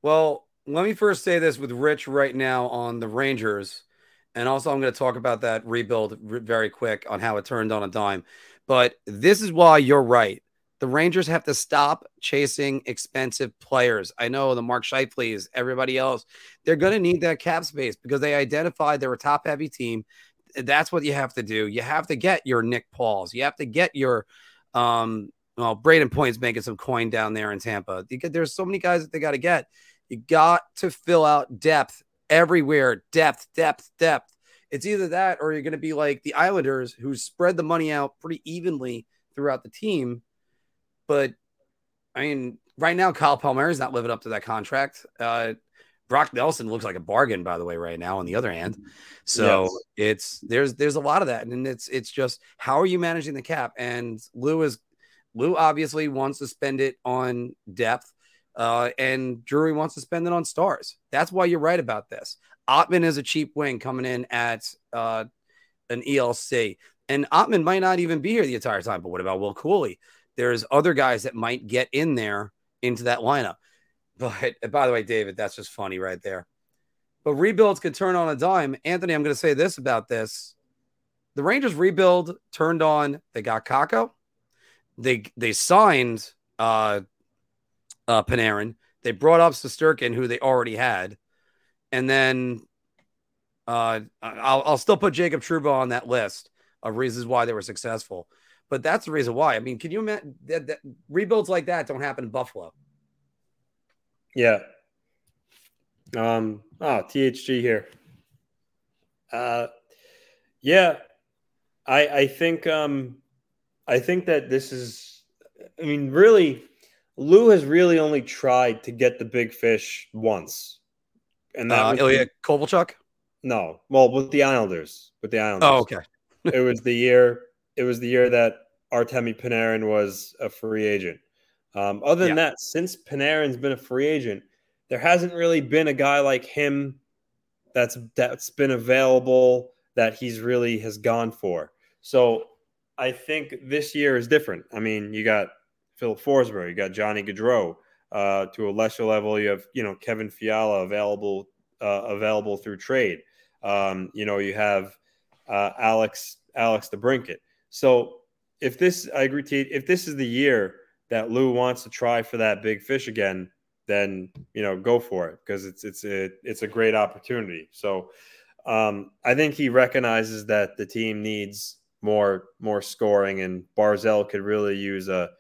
Well, let me first say this with Rich right now on the Rangers. And also, I'm going to talk about that rebuild very quick on how it turned on a dime. But this is why you're right. The Rangers have to stop chasing expensive players. I know the Mark Scheifele's, everybody else, they're going to need that cap space because they identified they're a top heavy team. That's what you have to do. You have to get your Nick Pauls. You have to get your, um, well, Brayden Point's making some coin down there in Tampa. There's so many guys that they got to get. You got to fill out depth everywhere. Depth, depth, depth. It's either that or you're going to be like the Islanders who spread the money out pretty evenly throughout the team. But I mean, right now, Kyle Palmieri is not living up to that contract. Uh, Brock Nelson looks like a bargain, by the way, right now. On the other hand, so yes. it's there's there's a lot of that, and it's it's just how are you managing the cap? And Lou is Lou obviously wants to spend it on depth. Uh, and Drury wants to spend it on stars. That's why you're right about this. Othmann is a cheap wing coming in at uh, an ELC. And Othmann might not even be here the entire time. But what about Will Cuylle? There's other guys that might get in there into that lineup. But by the way, David, that's just funny right there. But rebuilds could turn on a dime. Anthony, I'm going to say this about this. The Rangers rebuild turned on. They got Kakko. They they signed uh, uh, Panarin. They brought up Shesterkin, who they already had, and then uh, I'll, I'll still put Jacob Trouba on that list of reasons why they were successful. But that's the reason why. I mean, can you imagine that, that rebuilds like that don't happen in Buffalo? Yeah. Um. Oh, THG here. Uh, yeah. I I think um, I think that this is. I mean, really, Lou has really only tried to get the big fish once, and that uh, was Ilya Kovalchuk. No, well, with the Islanders, with the Islanders. Oh, okay. it was the year. It was the year that Artemi Panarin was a free agent. Um, other than yeah. that, since Panarin's been a free agent, there hasn't really been a guy like him that's that's been available that he's really has gone for. So I think this year is different. I mean, you got Filip Forsberg, you got Johnny Gaudreau. Uh, to a lesser level, you have you know Kevin Fiala available uh, available through trade. Um, you know you have uh, Alex Alex DeBrincat. So if this, I agree. To, if this is the year that Lou wants to try for that big fish again, then you know go for it because it's it's a it's a great opportunity. So um, I think he recognizes that the team needs more more scoring, and Barzal could really use a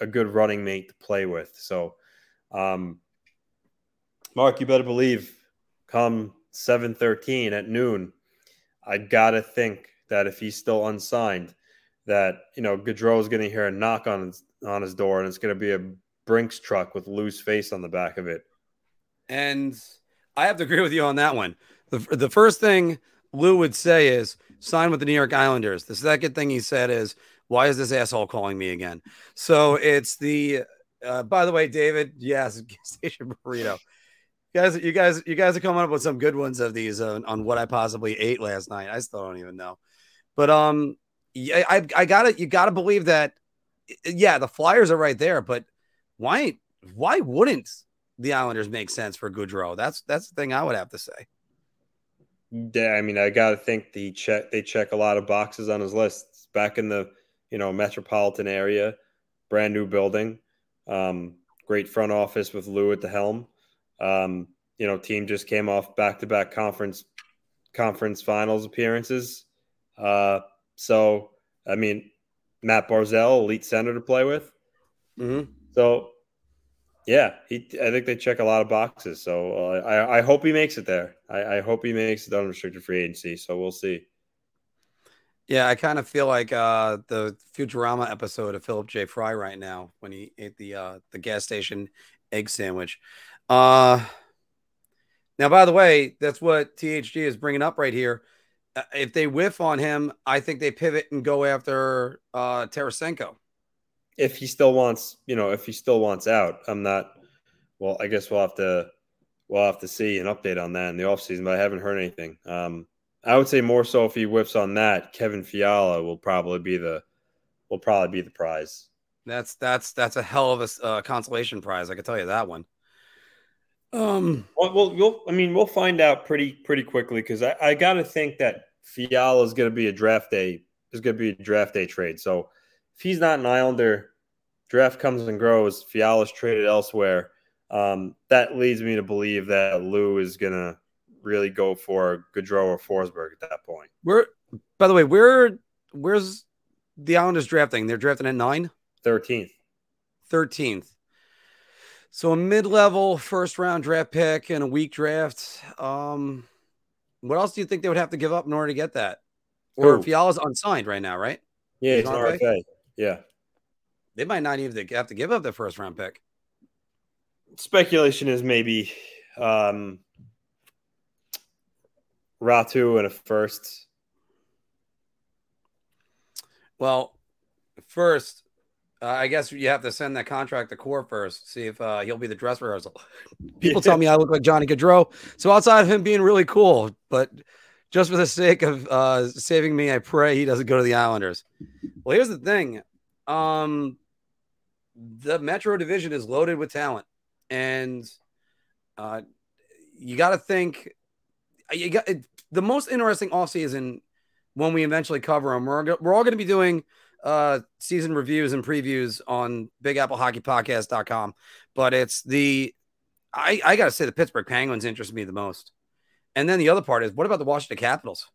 a good running mate to play with. So, um, Mark, you better believe come 713 at noon, I got to think that if he's still unsigned, that, you know, Gaudreau is going to hear a knock on his, on his door and it's going to be a Brinks truck with Lou's face on the back of it. And I have to agree with you on that one. The, the first thing Lou would say is sign with the New York Islanders. The second thing he said is, why is this asshole calling me again? So it's the, uh, by the way, David, yes, station burrito. You guys, you guys, you guys are coming up with some good ones of these on, on what I possibly ate last night. I still don't even know, but um, yeah, I, I gotta, you gotta believe that. Yeah, the Flyers are right there, but why, why wouldn't the Islanders make sense for Gaudreau? That's that's the thing I would have to say. Yeah, I mean, I gotta think the check they check a lot of boxes on his list. Back in the you know metropolitan area, brand new building, um, great front office with Lou at the helm. Um, you know, team just came off back to back conference conference finals appearances. Uh, so I mean, Matt Barzal, elite center to play with. Mm-hmm. So yeah, he. I think they check a lot of boxes. So uh, I, I hope he makes it there. I, I hope he makes it unrestricted free agency. So we'll see. Yeah, I kind of feel like uh, the Futurama episode of Philip J. Fry right now when he ate the uh, the gas station egg sandwich. Uh, now, by the way, that's what THG is bringing up right here. Uh, if they whiff on him, I think they pivot and go after uh, Tarasenko if he still wants, you know, if he still wants out, I'm not. Well, I guess we'll have to we'll have to see an update on that in the offseason, but I haven't heard anything. Um, I would say more so if he whiffs on that, Kevin Fiala will probably be the will probably be the prize. That's that's that's a hell of a uh, consolation prize. I can tell you that one. Um, well, we'll, we'll I mean, we'll find out pretty pretty quickly because I, I got to think that Fiala is going to be a draft day. Is going to be a draft day trade. So if he's not an Islander, draft comes and grows, Fiala's traded elsewhere. Um, that leads me to believe that Lou is gonna really go for Gaudreau or Forsberg at that point. Where, by the way, where where's the Islanders drafting? They're drafting at nine. Thirteenth. Thirteenth. So a mid-level first round draft pick and a weak draft. Um, what else do you think they would have to give up in order to get that? Or Ooh. Fiala's unsigned right now, right? Yeah, He's it's RFA. Yeah. They might not even have to give up the first round pick. Speculation is maybe um, Raty and a first. Well, first, uh, I guess you have to send that contract to Core first, see if uh, he'll be the dress rehearsal. People tell me I look like Johnny Gaudreau. So outside of him being really cool, but just for the sake of uh, saving me, I pray he doesn't go to the Islanders. Well, here's the thing. Um, the Metro division is loaded with talent, and uh, you got to think. You got the most interesting offseason when we eventually cover them. We're, we're all going to be doing uh, season reviews and previews on BigAppleHockeyPodcast.com, but it's the I, I got to say the Pittsburgh Penguins interest me the most. And then the other part is what about the Washington Capitals?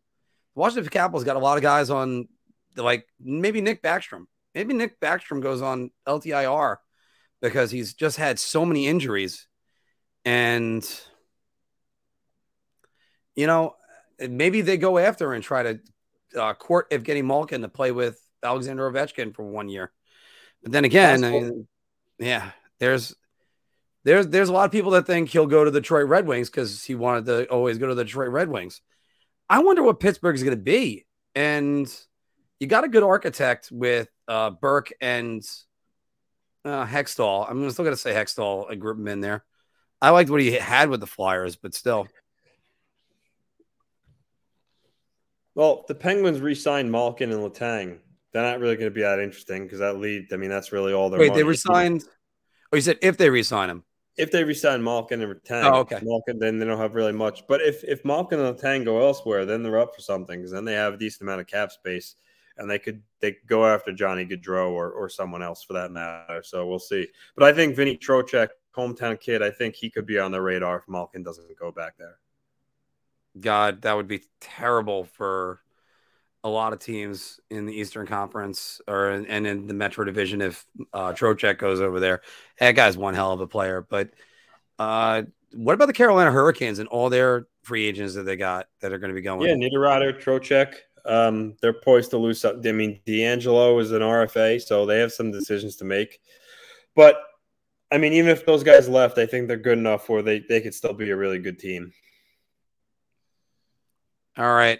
The Washington Capitals got a lot of guys on, like maybe Nick Backstrom. Maybe Nick Backstrom goes on LTIR because he's just had so many injuries. And, you know, maybe they go after and try to uh, court Evgeny Malkin to play with Alexander Ovechkin for one year. But then again, I mean, yeah, there's there's there's a lot of people that think he'll go to the Detroit Red Wings because he wanted to always go to the Detroit Red Wings. I wonder what Pittsburgh is going to be. And you got a good architect with uh, Burke and uh, Hextall. I'm still going to say Hextall. I group him in there. I liked what he had with the Flyers, but still. Well, the Penguins re-signed Malkin and Letang. They're not really going to be that interesting because that lead. I mean, that's really all they're. Wait, they re-signed. Oh, you said if they re-sign him. If they resign Malkin and Letang, oh, okay. Malkin, then they don't have really much. But if if Malkin and Letang go elsewhere, then they're up for something because then they have a decent amount of cap space and they could they could go after Johnny Gaudreau or or someone else for that matter. So we'll see. But I think Vinny Trocheck, hometown kid, I think he could be on the radar if Malkin doesn't go back there. God, that would be terrible for a lot of teams in the Eastern Conference or and in the Metro Division if uh, Trocheck goes over there. That guy's one hell of a player. But uh, what about the Carolina Hurricanes and all their free agents that they got that are going to be going? Yeah, Niederreiter, Trocheck. Um, they're poised to lose. Some, I mean, DeAngelo is an RFA, so they have some decisions to make. But I mean, even if those guys left, I think they're good enough where they they could still be a really good team. All right.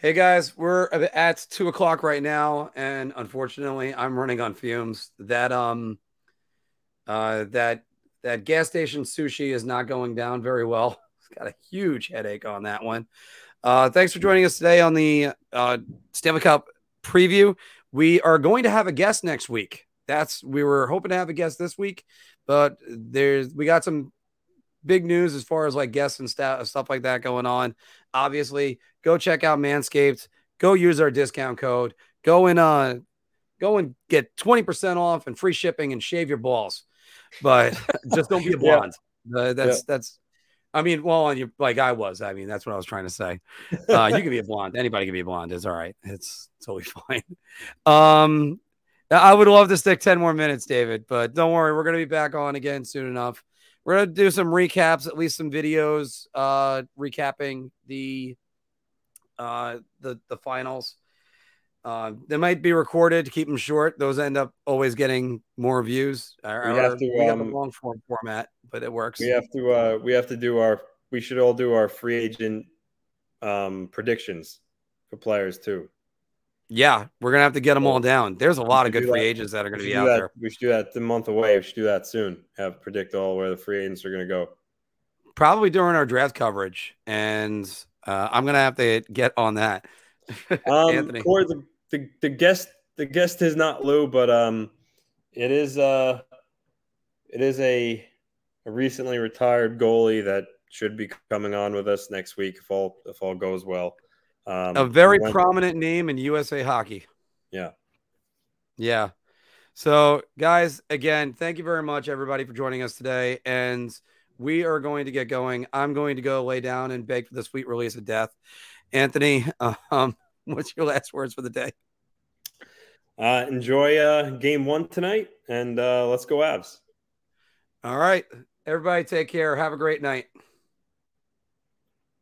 Hey guys, we're at two o'clock right now, and unfortunately, I'm running on fumes. That um, uh, that that gas station sushi is not going down very well. It's Got a huge headache on that one. Uh, thanks for joining us today on the uh, Stanley Cup preview. We are going to have a guest next week. That's we were hoping to have a guest this week, but there's we got some big news as far as like guests and stuff, stuff like that going on. Obviously, go check out Manscaped. Go use our discount code. Go and uh, go and get twenty percent off and free shipping and shave your balls. But just don't be a blonde. yeah. uh, that's yeah. that's. I mean, well, on you like I was. I mean, that's what I was trying to say. Uh, you can be a blonde. Anybody can be a blonde. It's all right. It's totally fine. Um, I would love to stick 10 more minutes, David, but don't worry. We're going to be back on again soon enough. We're going to do some recaps, at least some videos uh, recapping the uh, the the finals. Uh, they might be recorded to keep them short. Those end up always getting more views. we have to. We um, have a long form format, but it works. We have to. Uh, we have to do our. We should all do our free agent um, predictions for players too. Yeah, we're gonna have to get them all down. There's a lot of good free that. agents that are gonna be out that. there. We should do that the month away. We should do that soon. Have predict all where the free agents are gonna go. Probably during our draft coverage, and uh, I'm gonna have to get on that. um, Anthony, Corey, the, the the guest the guest is not Lou, but um, it is uh, it is a a recently retired goalie that should be coming on with us next week if all if all goes well. Um, a very prominent name in USA hockey. Yeah. Yeah. So, guys, again, thank you very much, everybody, for joining us today. And we are going to get going. I'm going to go lay down and beg for the sweet release of death. Anthony, um, what's your last words for the day? Uh, enjoy uh, game one tonight, and uh, let's go Avs. All right. Everybody, take care. Have a great night.